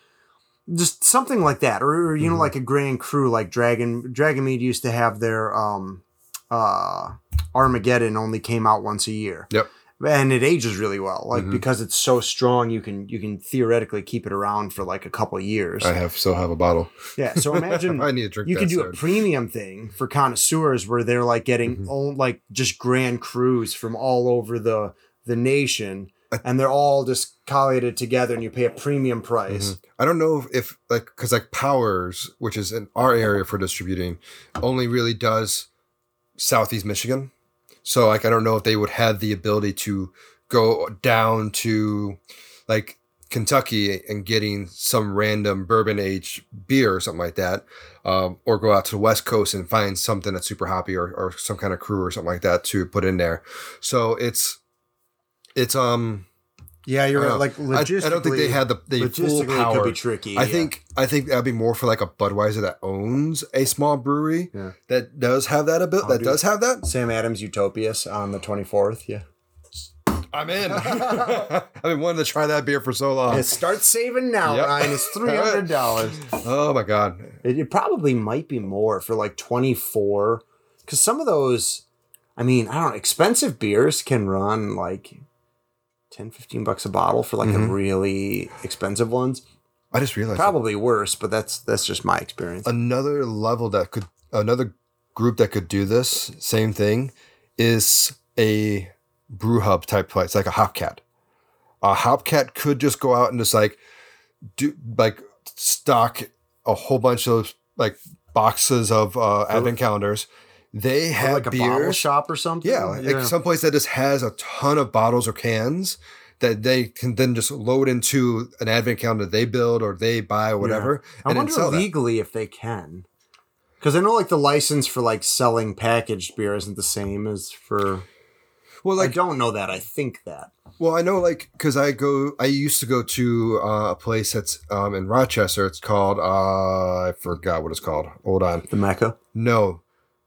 just something like that. Or, or, you know, Mhm. like a Grand Cru, like Dragon Dragonmead used to have their um uh Armageddon only came out once a year Yep. and it ages really well like Mhm. because it's so strong you can you can theoretically keep it around for like a couple of years I have still have a bottle. yeah so imagine I need to drink you could do a premium thing for connoisseurs where they're like getting all, like just grand crus from all over the the nation and they're all just collated together and you pay a premium price Mhm. I don't know if, if like because like Powers, which is in our area for distributing, only really does Southeast Michigan. So like I don't know if they would have the ability to go down to like Kentucky and getting some random bourbon aged beer or something like that, um, or go out to the West Coast and find something that's super hoppy or, or some kind of cru or something like that to put in there. So it's it's um yeah you're right like know. I, logistically I don't think they had the, the full power. it could be tricky I yeah. think I think that'd be more for like a Budweiser that owns a small brewery Yeah. that does have that ability. That do does have that. Sam Adams Utopias on the 24th yeah I'm in. I've been wanting to try that beer for so long. Yeah, start saving now, Yep. Ryan. It's three hundred dollars. Oh my god. it, it probably might be more for like twenty four, because some of those, I mean, I don't know, expensive beers can run like 10, 15 bucks a bottle for like the Mhm. really expensive ones. I just realized Probably worse, but that's that's just my experience. another level that could another group that could do this same thing is a brew hub type place like a HopCat a HopCat could just go out and just like do like stock a whole bunch of like boxes of uh advent calendars they Or have like a bottle shop or something. yeah, like someplace that just has a ton of bottles or cans that they can then just load into an advent calendar they build or they buy or whatever I and then wonder sell that. legally if they can. Because I know like the license for like selling packaged beer isn't the same as for Well, I don't know that. I think that. Well, I know, like, because I go, I used to go to uh, a place that's um, in Rochester. It's called, uh, I forgot what it's called. Hold on. The Mecca. No,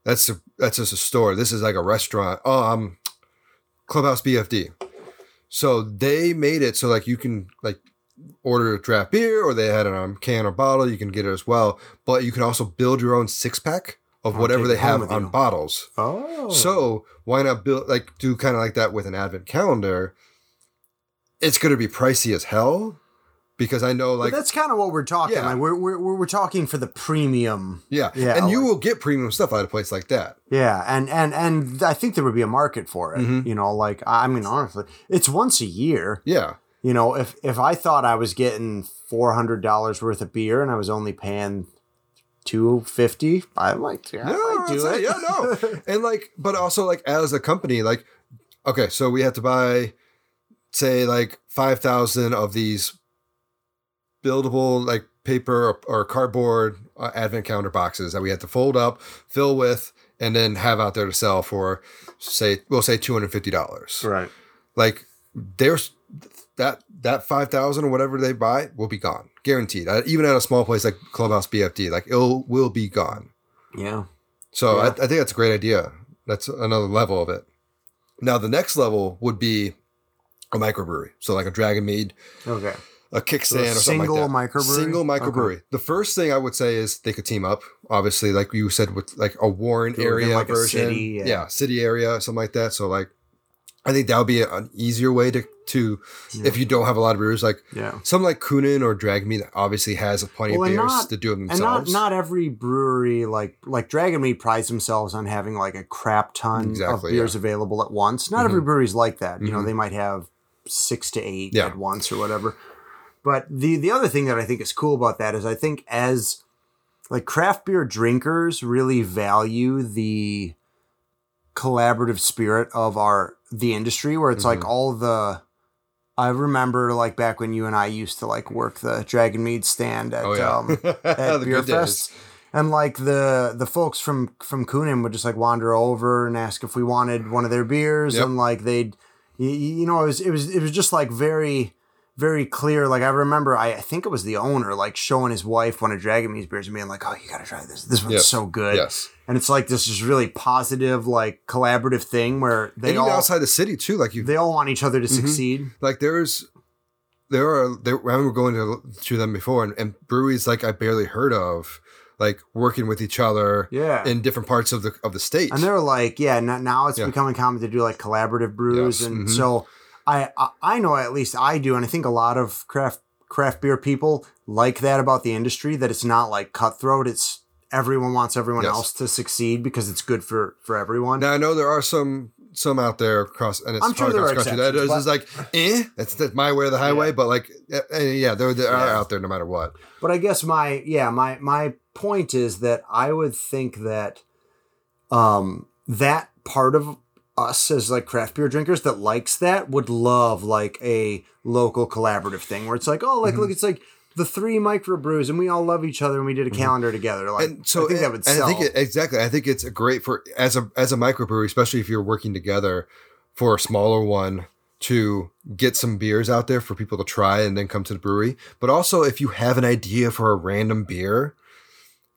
that's a, that's just a store. This is like a restaurant. Oh, um, Clubhouse BFD. So they made it so like you can like order a draft beer, or they had a on can or bottle. You can get it as well, but you can also build your own six pack of I'll whatever they have on you. bottles. Oh. So why not build like do kind of like that with an advent calendar? It's going to be pricey as hell because I know But like that's kind of what we're talking. Yeah. Like we're, we're we're talking for the premium. yeah, yeah, and you like- will get premium stuff at a place like that. Yeah, and and and I think there would be a market for it. Mhm. You know, like I mean, honestly, it's once a year. Yeah, You know, if if I thought I was getting four hundred dollars worth of beer and I was only paying two fifty, I might, yeah, I might I'd do it. yeah, no, and like, but also like as a company, like, okay, so we have to buy, say, like five thousand of these buildable like paper or, or cardboard uh, advent calendar boxes that we have to fold up, fill with, and then have out there to sell for, say, we'll say two hundred fifty dollars. right. Like, there's that that five thousand or whatever they buy will be gone, guaranteed. Uh, even at a small place like Clubhouse BFD, like it will be gone. Yeah. So I, I think that's a great idea. That's another level of it. Now the next level would be a microbrewery. So like a Dragonmead, Okay. A Kickstand, a or something single like that. microbrewery? Single microbrewery. The first thing I would say is they could team up. Obviously, like you said, with like a Warren Go area like, a version, city, yeah. yeah. city area, something like that. So like, I think that would be an easier way to to if you don't have a lot of brewers. Like Yeah. something like Kuhnhenn or Dragonmead obviously has a plenty Well, of beers not- to do them And not themselves. not every brewery like like Dragonmead prides themselves on having like a crap ton Exactly, of beers available at once. Not every brewery's like that. You know, Mhm. they might have six to eight Yeah. at once or whatever. But the the other thing that I think is cool about that is I think as like craft beer drinkers really value the collaborative spirit of our the industry where it's like Mhm. all the I remember like back when you and I used to like work the Dragonmead stand at oh yeah, um at The beer days. fest. And like the the folks from from Kuhnhenn would just like wander over and ask if we wanted one of their beers, Yep. and like they'd, you, you know, it was it was it was just like very very clear. Like I remember, I, I think it was the owner like showing his wife one of Dragonmead's beers and being like, "Oh, you gotta try this. This one's Yes. so good." Yes. And it's like this is really positive, like collaborative thing where they and all outside the city too, like you they all want each other to Mhm. succeed. like there's there are there I remember going to to them before and, and breweries like I barely heard of like working with each other Yeah. in different parts of the of the state. And they're like, yeah, now it's Yeah. becoming common to do like collaborative brews, Yes, and mhm. so I, I I know at least I do, and I think a lot of craft craft beer people like that about the industry that it's not like cutthroat. It's everyone wants everyone Yes. else to succeed because it's good for for everyone. now I know there are some some out there across and it's I'm sure there are country that is like eh that's, that's my way or the highway but like eh, eh, yeah there they are Yeah. out there no matter what But I guess my yeah my my point is that I would think that um that part of us as like craft beer drinkers that likes that would love like a local collaborative thing where it's like oh like Mhm. look it's like the three microbrews and we all love each other and we did a calendar together like and so I think and- that would and sell. I think it, exactly I think it's great for as a as a microbrewery especially if you're working together for a smaller one to get some beers out there for people to try and then come to the brewery but also if you have an idea for a random beer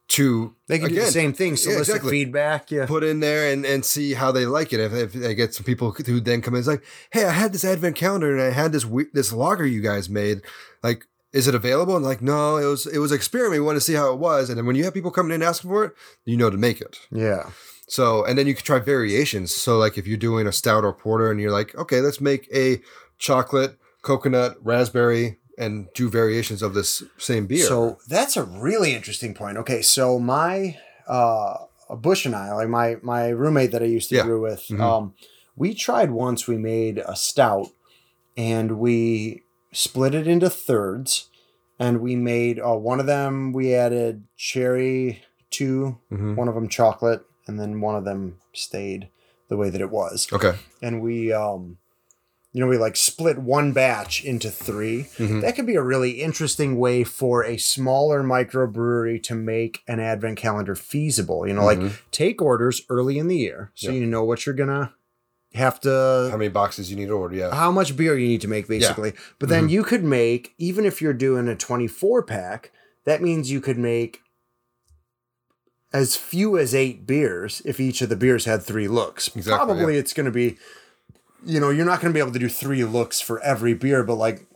to they can do the same thing solicit exactly. feedback yeah put in there and, and see how they like it. If, if they get some people who then come in, it's like, hey, I had this advent calendar and I had this we- this logger you guys made. Like, is it available? And like, no, it was it was an experiment. We want to see how it was. And then when you have people coming in asking for it, you know to make it. yeah So and then you can try variations. So like if you're doing a stout or porter and you're like, okay, let's make a chocolate, coconut, raspberry, and do variations of this same beer. So that's a really interesting point. Okay, so my uh Bush and I, like my my roommate that I used to Yeah. brew with, Mhm. um, we tried once. We made a stout, and we split it into thirds, and we made uh, one of them. We added cherry to Mhm. one of them chocolate, and then one of them stayed the way that it was. okay. And we um. You know, we like split one batch into 3 Mhm. that could be a really interesting way for a smaller microbrewery to make an advent calendar feasible. You know, Mhm. like take orders early in the year so Yeah. you know what you're gonna have to How many boxes you need to order? Yeah. how much beer you need to make basically. But then you could make even if you're doing a 24 pack, that means you could make as few as 8 beers if each of the beers had 3 looks. Exactly, Probably it's going to be you know, you're not going to be able to do 3 looks for every beer, but like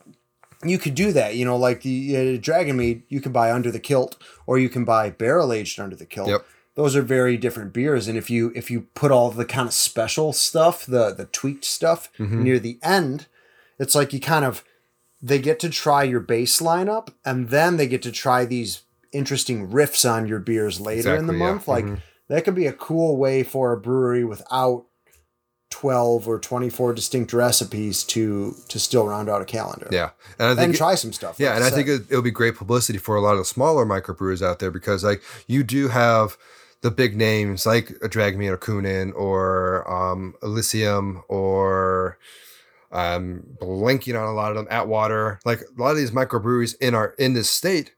you could do that, you know, like the uh, Dragonmead, you can buy under the kilt or you can buy barrel aged under the kilt. Yep. Those are very different beers, and if you if you put all the kind of special stuff, the the tweaked stuff Mm-hmm. near the end, it's like you kind of they get to try your base lineup, and then they get to try these interesting riffs on your beers later in the Exactly, yeah. month. Like Mhm. that could be a cool way for a brewery without 12 or 24 distinct recipes to to still round out a calendar. Yeah. And I think And try some stuff. Yeah, like and I think it, it'll be great publicity for a lot of the smaller microbrewers out there because like you do have the big names like a or Kuhnhenn or um, Elysium or um, blanking on a lot of them. Atwater, like a lot of these microbreweries in our in this state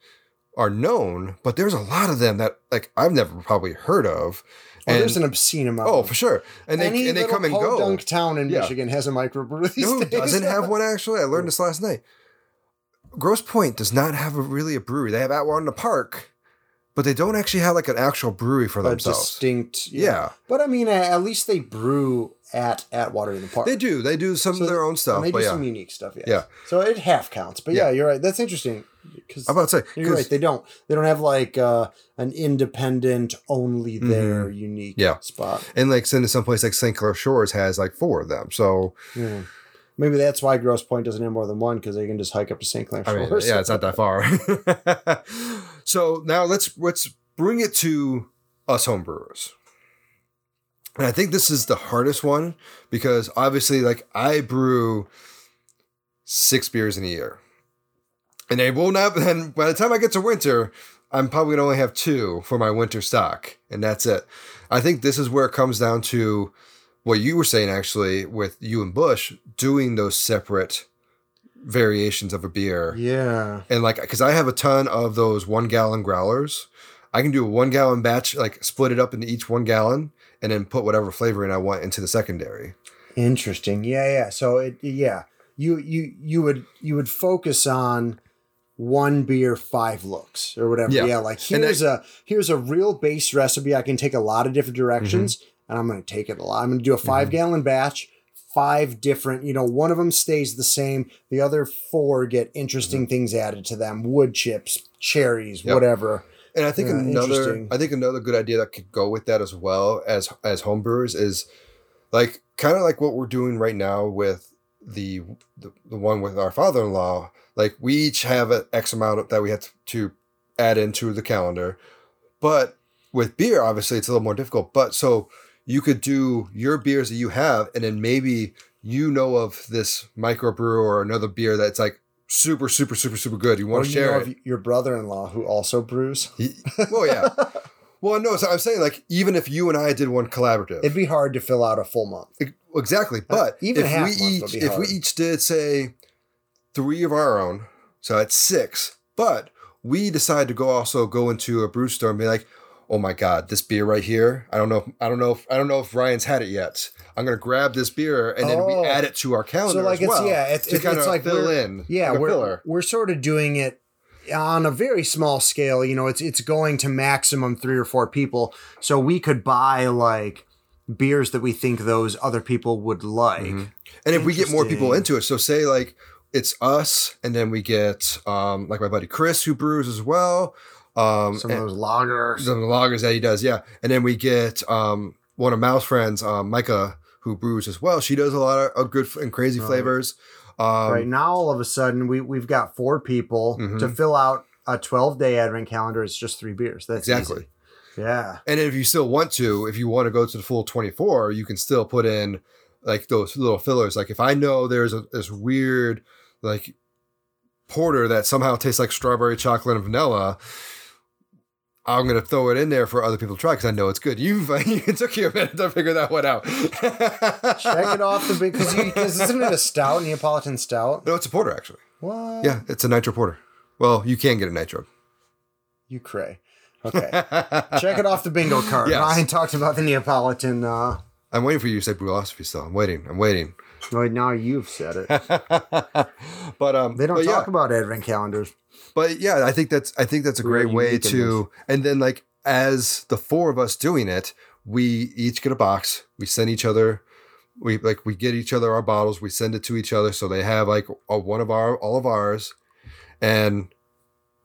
are known, but there's a lot of them that like I've never probably heard of. Oh, And, there's an obscene amount. oh, for sure, and they Any and they come and go. podunk town in Yeah. Michigan has a microbrewery. No, days. doesn't have one actually. I learned this last night. Grosse Pointe does not have a, really a brewery. They have Atwater in the Park, but they don't actually have like an actual brewery for a themselves. distinct. Yeah. but I mean, at least they brew at Atwater in the park. They do. They do some So- of their own stuff. they do yeah, some unique stuff. Yeah. Yeah. So it half counts, but yeah, Yeah. you're right. That's interesting because I'm about to say you're right. They don't. They don't have like uh, an independent, only their unique Mm-hmm. Yeah. spot. and like in some place like St. Clair Shores has like four of them. So Yeah. Maybe that's why Grosse Pointe doesn't have more than one because they can just hike up to St. Clair I mean, Shores. yeah, it's not that far. so now let's let's bring it to us homebrewers. And I think this is the hardest one because obviously, like I brew six beers in a year, and they will not. And by the time I get to winter, I'm probably gonna only have two for my winter stock, and that's it. I think this is where it comes down to what you were saying actually with you and Bush doing those separate variations of a beer Yeah. and like because I have a ton of those one gallon growlers. I can do a one gallon batch, like split it up into each one gallon, and then put whatever flavoring I want into the secondary. Interesting. Yeah, yeah. So it yeah. You you you would you would focus on one beer, five looks or whatever. Yeah. Yeah, like here's a here's a real base recipe. I can take a lot of different directions Mm-hmm. and I'm gonna take it a lot. I'm gonna do a 5 gallon batch, five different, you know, one of them stays the same. The other four get interesting things added to them. Wood chips, cherries, Mm-hmm. Yep. whatever. And I think Yeah, another. I think another good idea that could go with that as well as as homebrewers is like kind of like what we're doing right now with the the, the one with our father in law. Like we each have an X amount that we have to add into the calendar, but with beer, obviously it's a little more difficult. But so you could do your beers that you have, and then maybe you know of this microbrew or another beer that's like super, super, super, super good. You Or want to you share know it. your brother-in-law who also brews. He- well, yeah. Well, no, so I'm saying like even if you and I did one collaborative, It'd be hard to fill out a full month. exactly. But even if half we month would each be if we each did say three of our own, so that's six. But we decide to go also go into a brew store and be like, oh my god, this beer right here. I don't know. If, I don't know. If, I don't know if Ryan's had it yet. I'm gonna grab this beer and then Oh. we add it to our calendar So like as it's well. yeah, it's to it's, kind it's of like fill in. Yeah, like we're we're sort of doing it on a very small scale. You know, it's it's going to maximum three or four people, so we could buy like beers that we think those other people would like. Mm-hmm. And if we get more people into it, so say like it's us, and then we get um like my buddy Chris who brews as well. Um Some of those loggers, some of the lagers that he does, yeah. And then we get um one of Mouse friends, um, Micah, who brews as well. She does a lot of, of good and crazy Right. flavors. Um right now, all of a sudden, we we've got four people Mhm. to fill out a twelve day advent calendar. It's just three beers. That's exactly. easy. Yeah. And if you still want to, if you want to go to the full 24, you can still put in like those little fillers. Like if I know there's a this weird like porter that somehow tastes like strawberry chocolate and vanilla, I'm gonna throw it in there for other people to try because I know it's good. You it took you a minute to figure that one out. Check it off the because because isn't it a stout, Neapolitan stout? No, it's a porter actually. What? Yeah, it's a nitro porter. Well, you can get a nitro. You cray. Okay. Check it off the bingo card. Yes. Ryan talked about the Neapolitan uh, I'm waiting for you to say philosophy still. I'm waiting. I'm waiting. Right now you've said it. but um, They don't but talk yeah. about advent calendars. But yeah, I think that's I think that's a We're great way to. And then like as the four of us doing it, we each get a box. We send each other. We like we get each other our bottles. We send it to each other, so they have like a, one of our all of ours, and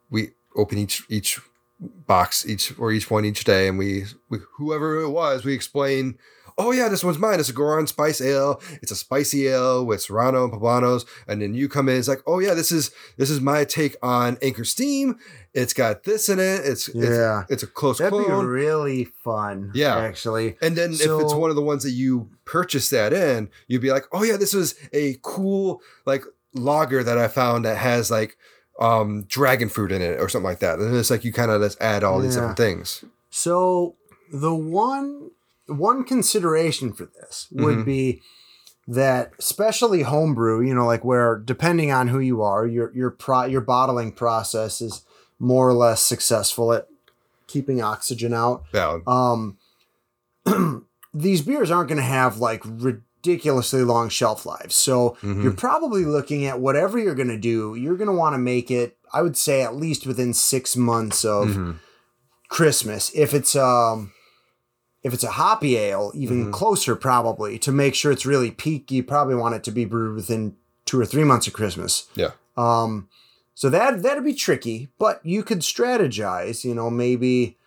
we open each each box each or each one each day, and we, we whoever it was, we explain. Oh yeah, this one's mine. It's a Goron Spice Ale. It's a spicy ale with Serrano and Poblanos. And then you come in, it's like, oh yeah, this is this is my take on Anchor Steam. It's got this in it. It's Yeah. it's, it's a close That'd be really fun. Yeah. actually. And then if it's one of the ones that you purchase that in, you'd be like, oh yeah, this was a cool like lager that I found that has like um dragon fruit in it or something like that. And it's like you kind of just add all these Yeah. different things. So the one one consideration for this would Mhm. be that especially homebrew, you know, like where depending on who you are, your your pro your bottling process is more or less successful at keeping oxygen out. Valid. Um these beers aren't going to have like ridiculously long shelf lives. So Mhm. you're probably looking at whatever you're going to do, you're going to want to make it I would say at least within 6 months of Mhm. Christmas. If it's um if it's a hoppy ale, even Mhm. closer probably to make sure it's really peak. You probably want it to be brewed within two or three months of Christmas. Yeah. Um, so that that'd be tricky, but you could strategize. You know, maybe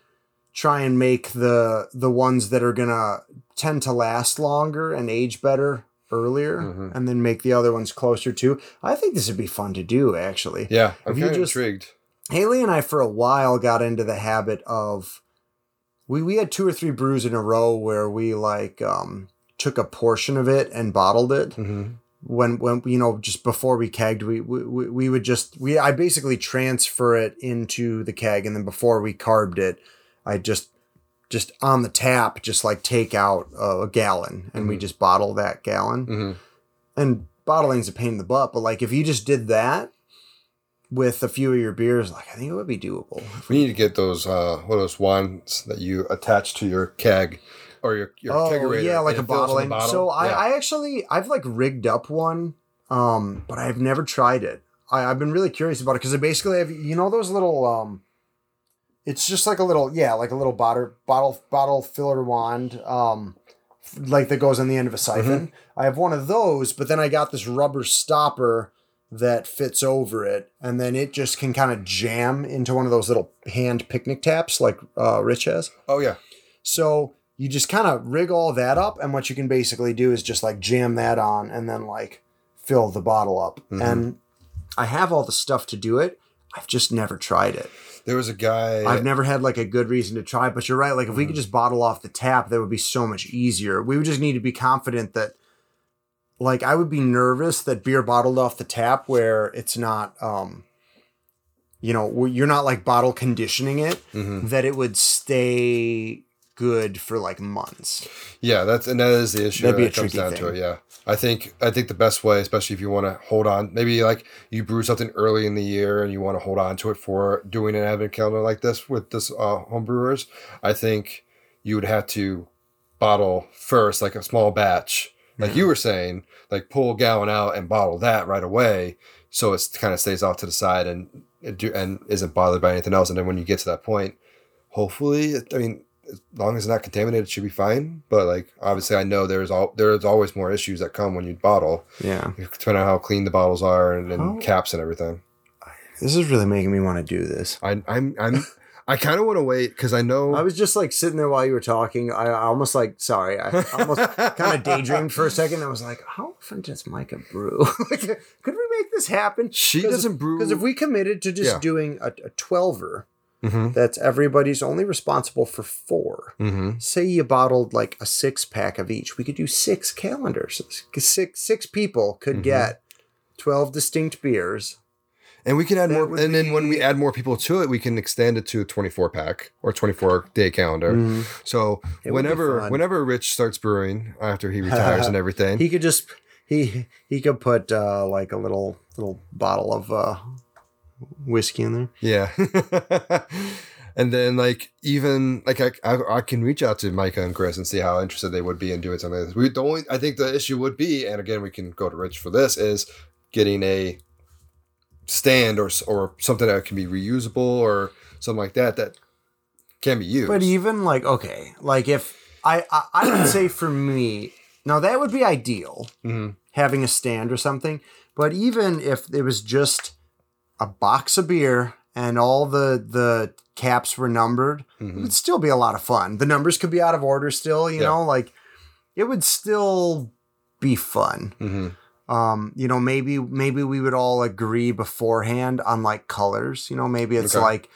try and make the the ones that are gonna tend to last longer and age better earlier, Mhm. and then make the other ones closer to. I think this would be fun to do actually. Yeah, I'm kind of just- intrigued. Haley and I, for a while, got into the habit of we we had two or three brews in a row where we like um, took a portion of it and bottled it. hmm When when you know just before we kegged, we we, we we would just we I basically transfer it into the keg, and then before we carbed it, I just just on the tap just like take out a, a gallon and we Mhm. just bottle that gallon hmm and bottling's a pain in the butt, but like if you just did that with a few of your beers, like I think it would be doable. We need to get those uh what are those wands that you attach to your keg or your, your oh kegerator. yeah, like a and it fills bottling. So I, Yeah. I actually I've like rigged up one, um, but I've never tried it. I, I've been really curious about it because I basically have you know those little um, it's just like a little yeah like a little bottle bottle bottle filler wand um, like that goes on the end of a siphon. Mm-hmm. I have one of those, but then I got this rubber stopper that fits over it, and then it just can kind of jam into one of those little hand picnic taps like uh, Rich has. oh yeah. So you just kind of rig all that up, and what you can basically do is just like jam that on and then like fill the bottle up. Mhm. And I have all the stuff to do it. I've just never tried it. There was a guy I've never had like a good reason to try but you're right. Like if we could just bottle off the tap, that would be so much easier. We would just need to be confident that like I would be nervous that beer bottled off the tap where it's not um you know, you're not like bottle conditioning it, Mhm. that it would stay good for like months. Yeah, that's and that is the issue. That'd be when a comes down to it. Yeah, I think I think the best way, especially if you want to hold on, maybe like you brew something early in the year and you want to hold on to it for doing an advent calendar like this with this uh, home brewers. I think you would have to bottle first, like a small batch, like you were saying, like pull gallon out and bottle that right away, so it kind of stays off to the side and do and isn't bothered by anything else. And then when you get to that point, hopefully, I mean, as long as it's not contaminated, it should be fine. But like obviously, I know there's all there's always more issues that come when you bottle, Yeah. depending on how clean the bottles are and, and caps and everything. This is really making me want to do this. I, I'm I'm I kind of want to wait because I know I was just like sitting there while you were talking. I, almost like sorry, I almost kind of daydreamed for a second. I was like, how often does Micah brew? like, could we make this happen? she doesn't brew Because if we committed to just Yeah. doing a, a twelver, Mhm, that's everybody's only responsible for four. mhm. Say you bottled like a six pack of each, we could do six calendars. Six six people could Mhm. get twelve distinct beers. And we can add That more, and then when we add more people to it, we can extend it to a 24 pack or 24 day calendar. So It whenever whenever Rich starts brewing after he retires and everything, He could just he he could put uh, like a little little bottle of uh, whiskey in there. Yeah. and then like even like I, I I can reach out to Micah and Chris and see how interested they would be in doing something like this. We the only I think the issue would be, and again we can go to Rich for this, is getting a stand or or something that can be reusable or something like that that can be used. But even like okay, like if I I, I would say for me now that would be ideal Mhm. having a stand or something. But even if it was just a box of beer and all the the caps were numbered, it Mhm. would still be a lot of fun. The numbers could be out of order still, you Yeah. know, like it would still be fun. Mhm. Um, you know, maybe maybe we would all agree beforehand on like colors. You know, maybe it's Okay. like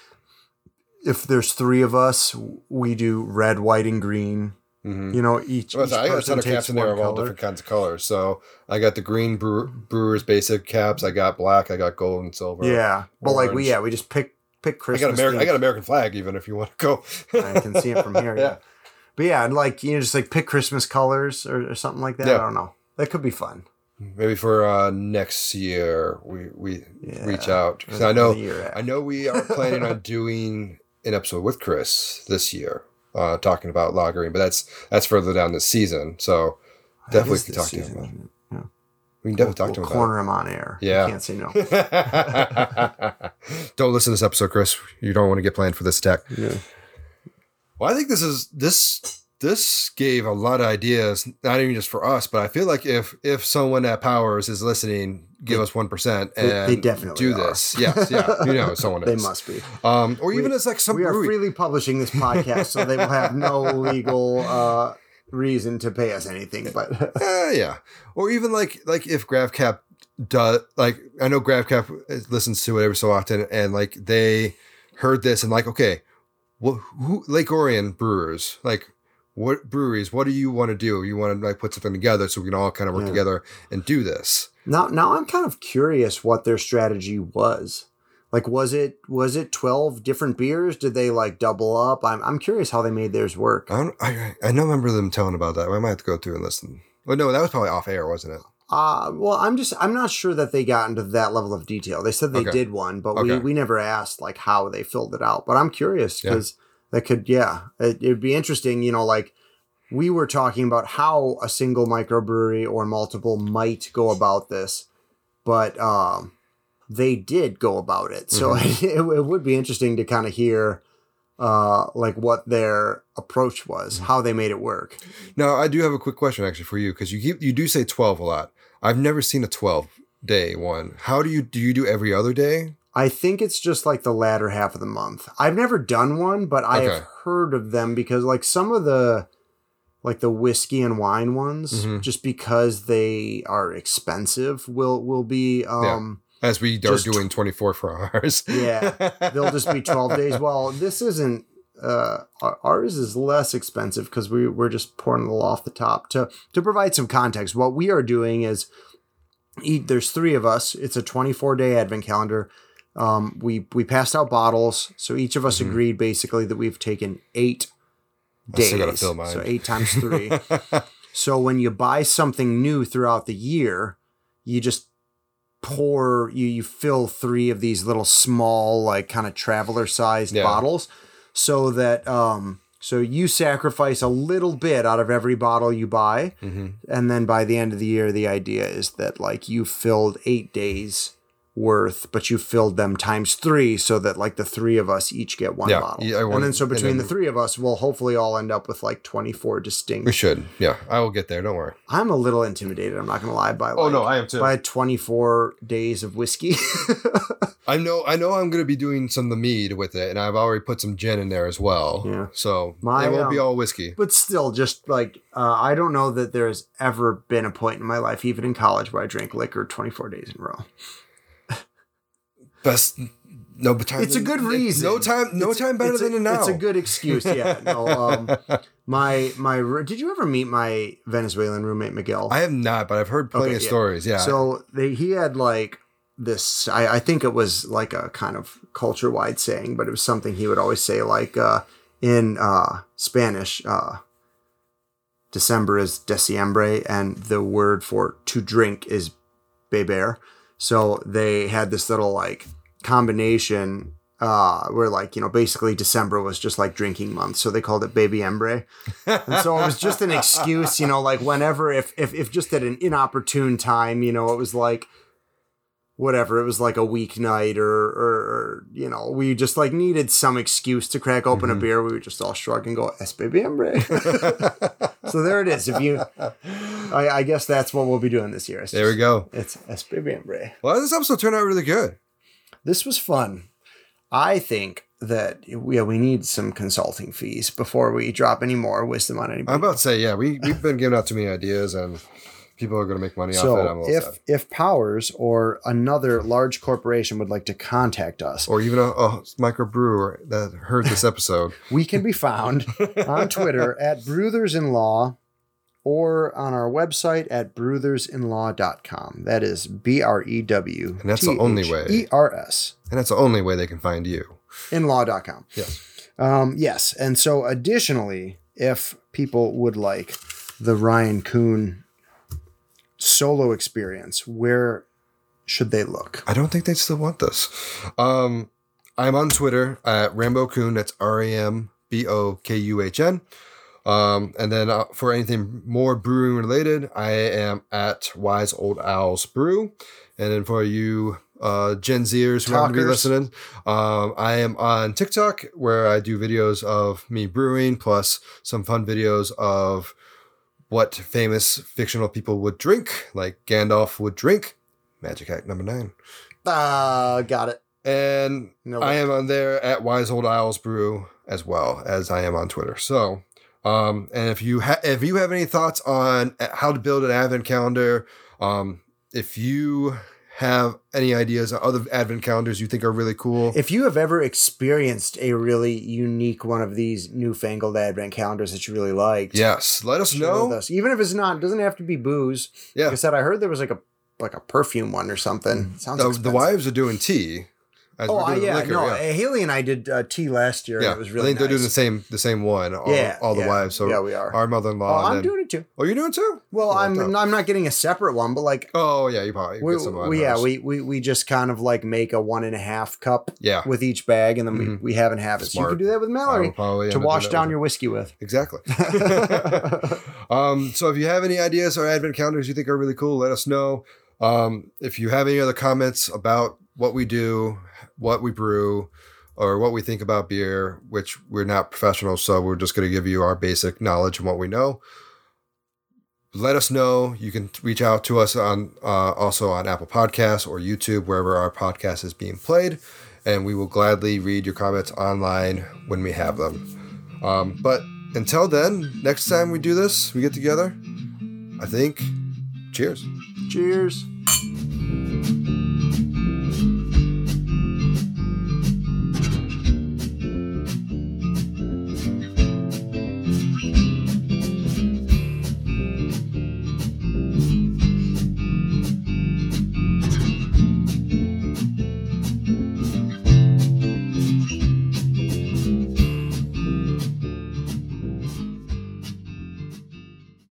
if there's three of us, we do red, white, and green. Mhm. You know, each, Well, each I got a person ton of caps in there of all color. different kinds of colors. So I got the green brewer, Brewers basic caps. I got black. I got gold and silver. Yeah, but like we yeah we just pick pick I Christmas. got American. I got American flag. Even if you want to go, I can see it from here. Yeah. yeah. But yeah, and like you know, just like pick Christmas colors or, or something like that. Yeah. I don't know. That could be fun. Maybe for uh, next year we we Yeah. reach out because I know the year after. I know we are planning on doing an episode with Chris this year, uh, talking about lagering, but that's that's further down the season. So definitely can this talk to him. About it? Yeah. We can definitely talk We'll to him corner him on air. You Yeah. can't say no. don't listen to this episode, Chris. You don't want to get planned for this attack. Yeah. Well, I think this is this this gave a lot of ideas, not even just for us, but I feel like if if someone at Powers is listening, give us one percent and they definitely do are. this. Yes, yeah, you know, someone They is. must be. Um, or even We- as like some we are freely publishing this podcast, so they will have no legal uh, reason to pay us anything. But Eh, yeah, or even like like if GravCap does like I know GravCap listens to it every so often, and like they heard this and like okay, well, who Lake Orion brewers like what breweries? What do you want to do? You want to like put something together so we can all kind of work Yeah. together and do this. now, now I'm kind of curious what their strategy was. Like, was it was it twelve different beers? Did they like double up? I'm I'm curious how they made theirs work. I don't. I I don't remember them telling about that. I might have to go through and listen. Well, no, that was probably off air, wasn't it? Uh, well, I'm just I'm not sure that they got into that level of detail. They said they Okay. did one, but we, Okay. we never asked like how they filled it out. But I'm curious because that could yeah, it, it'd be interesting. You know, like we were talking about how a single microbrewery or multiple might go about this, but um, they did go about it. So Mm-hmm. it, it would be interesting to kind of hear uh like what their approach was Mm-hmm. how they made it work Now, I do have a quick question actually for you because you keep you do say twelve a lot. I've never seen a twelve day one. How do you do? You do every other day? I think it's just like the latter half of the month. I've never done one, but I Okay. have heard of them because like some of the like the whiskey and wine ones, Mhm. just because they are expensive, will will be um As we are doing twenty four for ours. Yeah, they'll just be 12 days. Well, this isn't uh ours is less expensive because we we're just pouring a little off the top to to provide some context. What we are doing is eat there's three of us. It's a 24 day advent calendar. Um we we passed out bottles, so each of us Mhm. agreed basically that we've taken 8 I days. still fill mine. So 8 times 3. So when you buy something new throughout the year, you just pour you you fill three of these little small like kind of traveler sized Yeah. bottles so that um so you sacrifice a little bit out of every bottle you buy hmm and then by the end of the year the idea is that like you filled 8 days worth but you filled them times 3 so that like the three of us each get one Yeah, bottle yeah, want- and then so between then- the three of us we'll hopefully all end up with like 24 distinct We should. Yeah, I will get there. Don't worry. I'm a little intimidated. I'm not gonna lie. By Oh, no, I am too. By 24 days of whiskey. I know. I know. I'm going to be doing some of the mead with it, and I've already put some gin in there as well. Yeah. So My, it won't be um, all whiskey. but still, just like uh, I don't know that there's ever been a point in my life, even in college, where I drank liquor 24 days in a row. Best. No, time. It's a good reason. No time. No It's- time better than a now. It's a good excuse. Yeah. No. Um, my my. Did you ever meet my Venezuelan roommate Miguel? I have not, but I've heard plenty Okay, of yeah. stories. Yeah. So they, he had like this. I, I think it was like a kind of culture wide saying, but it was something he would always say, like uh, in uh, Spanish. Uh, December is diciembre, and the word for to drink is beber. So they had this little like combination uh, where like you know basically December was just like drinking month, so they called it Baby Embre, and so it was just an excuse, you know, like whenever if if if just at an inopportune time, you know, it was like whatever it was like a weeknight or, or or you know we just like needed some excuse to crack open a beer. We would just all shrug and go es baby hombre so there it is. If you I, I guess that's what we'll be doing this year. It's There we go. it's es baby hombre Well, this episode turned out really good. this was fun. I think that yeah we need some consulting fees before we drop any more wisdom on anybody I'm about to say, yeah, we we've been giving out too many ideas, and people are going to make money off it. I'm so if sad. if powers or another large corporation would like to contact us or even a, a microbrewer that heard this episode, We can be found on Twitter at Brewers in Law, or on our website at brewersinlaw.com. That is B R E W. And that's the only way. E R S and that's the only way they can find you. inlaw.com. Yes. Um, yes. And so, additionally, if people would like the Ryan Kuhn solo experience, where should they look? I don't think they still want this. Um, I'm on Twitter at RamboKuhn. That's R A M B O K U H N. Um, and then uh, for anything more brewing related, I am at Wise Old Owls Brew. And then for you uh, Gen Zers who happen to be listening, um, I am on TikTok where I do videos of me brewing plus some fun videos of what famous fictional people would drink, like Gandalf would drink. Magic Hat number nine. Uh, got it. And No I am on there at Wise Old Owls Brew as well as I am on Twitter. So, um, and if you ha- if you have any thoughts on uh, how to build an advent calendar, um, if you have any ideas on other advent calendars you think are really cool, If you have ever experienced a really unique one of these newfangled advent calendars that you really liked, yes, let us know. us. Even if it's not, it doesn't have to be booze. Yeah. Like I said, I heard there was like a like a perfume one or something. Mm. Sounds The, the wives are doing tea. As Oh, doing yeah, liquor, no. yeah. uh, Haley and I did uh, tea last year. Yeah, and it was really I think they're doing the same the same one. All, Yeah, all the yeah. wives. So Yeah, we are. Our Oh, mother-in-law. and I'm then- doing it too. Oh, you're doing it too? Well, Oh, I'm dope. I'm not getting a separate one, but like Oh yeah, you probably we, get some we yeah we, we we just kind of like make a one and a half cup yeah. with each bag, and then Mhm. we, we have and have it. So you can do that with Mallory to wash down your whiskey with. Exactly. um, so if you have any ideas or advent calendars you think are really cool, let us know. Um, if you have any other comments about what we do, what we brew, or what we think about beer, which we're not professionals, so we're just going to give you our basic knowledge and what we know. Let us know. You can reach out to us on uh, also on Apple Podcasts or YouTube, wherever our podcast is being played, and we will gladly read your comments online when we have them. Um, but until then, next time we do this, we get together. I think. Cheers. Cheers.